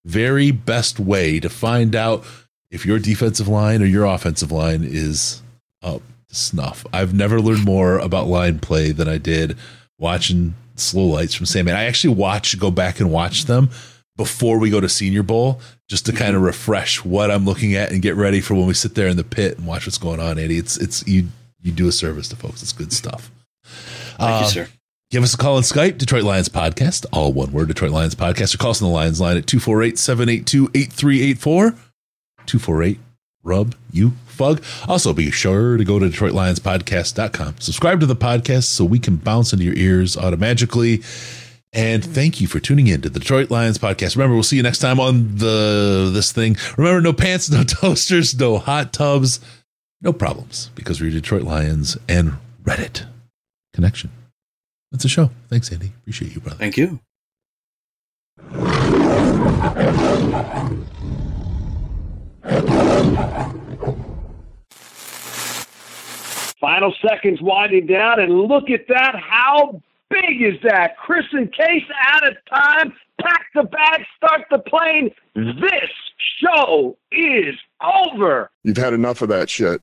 S2: very best way to find out if your defensive line or your offensive line is up to snuff. I've never learned more about line play than I did watching slow lights from Sam. And I actually watch, go back and watch them before we go to Senior Bowl just to kind of refresh what I'm looking at and get ready for when we sit there in the pit and watch what's going on, Andy. It's it's you you do a service to folks. It's good stuff.
S3: Thank you,
S2: Uh,
S3: sir.
S2: Give us a call on Skype, Detroit Lions Podcast, all one word, Detroit Lions Podcast, or call us on the Lions line at 248 782 8384. 248 Rub You Fug. Also, be sure to go to DetroitLionsPodcast.com. Subscribe to the podcast so we can bounce into your ears automatically. And thank you for tuning in to the Detroit Lions podcast. Remember, we'll see you next time on the this thing. Remember, no pants, no toasters, no hot tubs, no problems because we're Detroit Lions and Reddit connection. That's a show. Thanks, Andy. Appreciate you, brother.
S3: Thank you.
S20: Final seconds winding down, and look at that. How big is that? Chris and Case out of time. Pack the bag, start the plane. This show is over.
S4: You've had enough of that shit.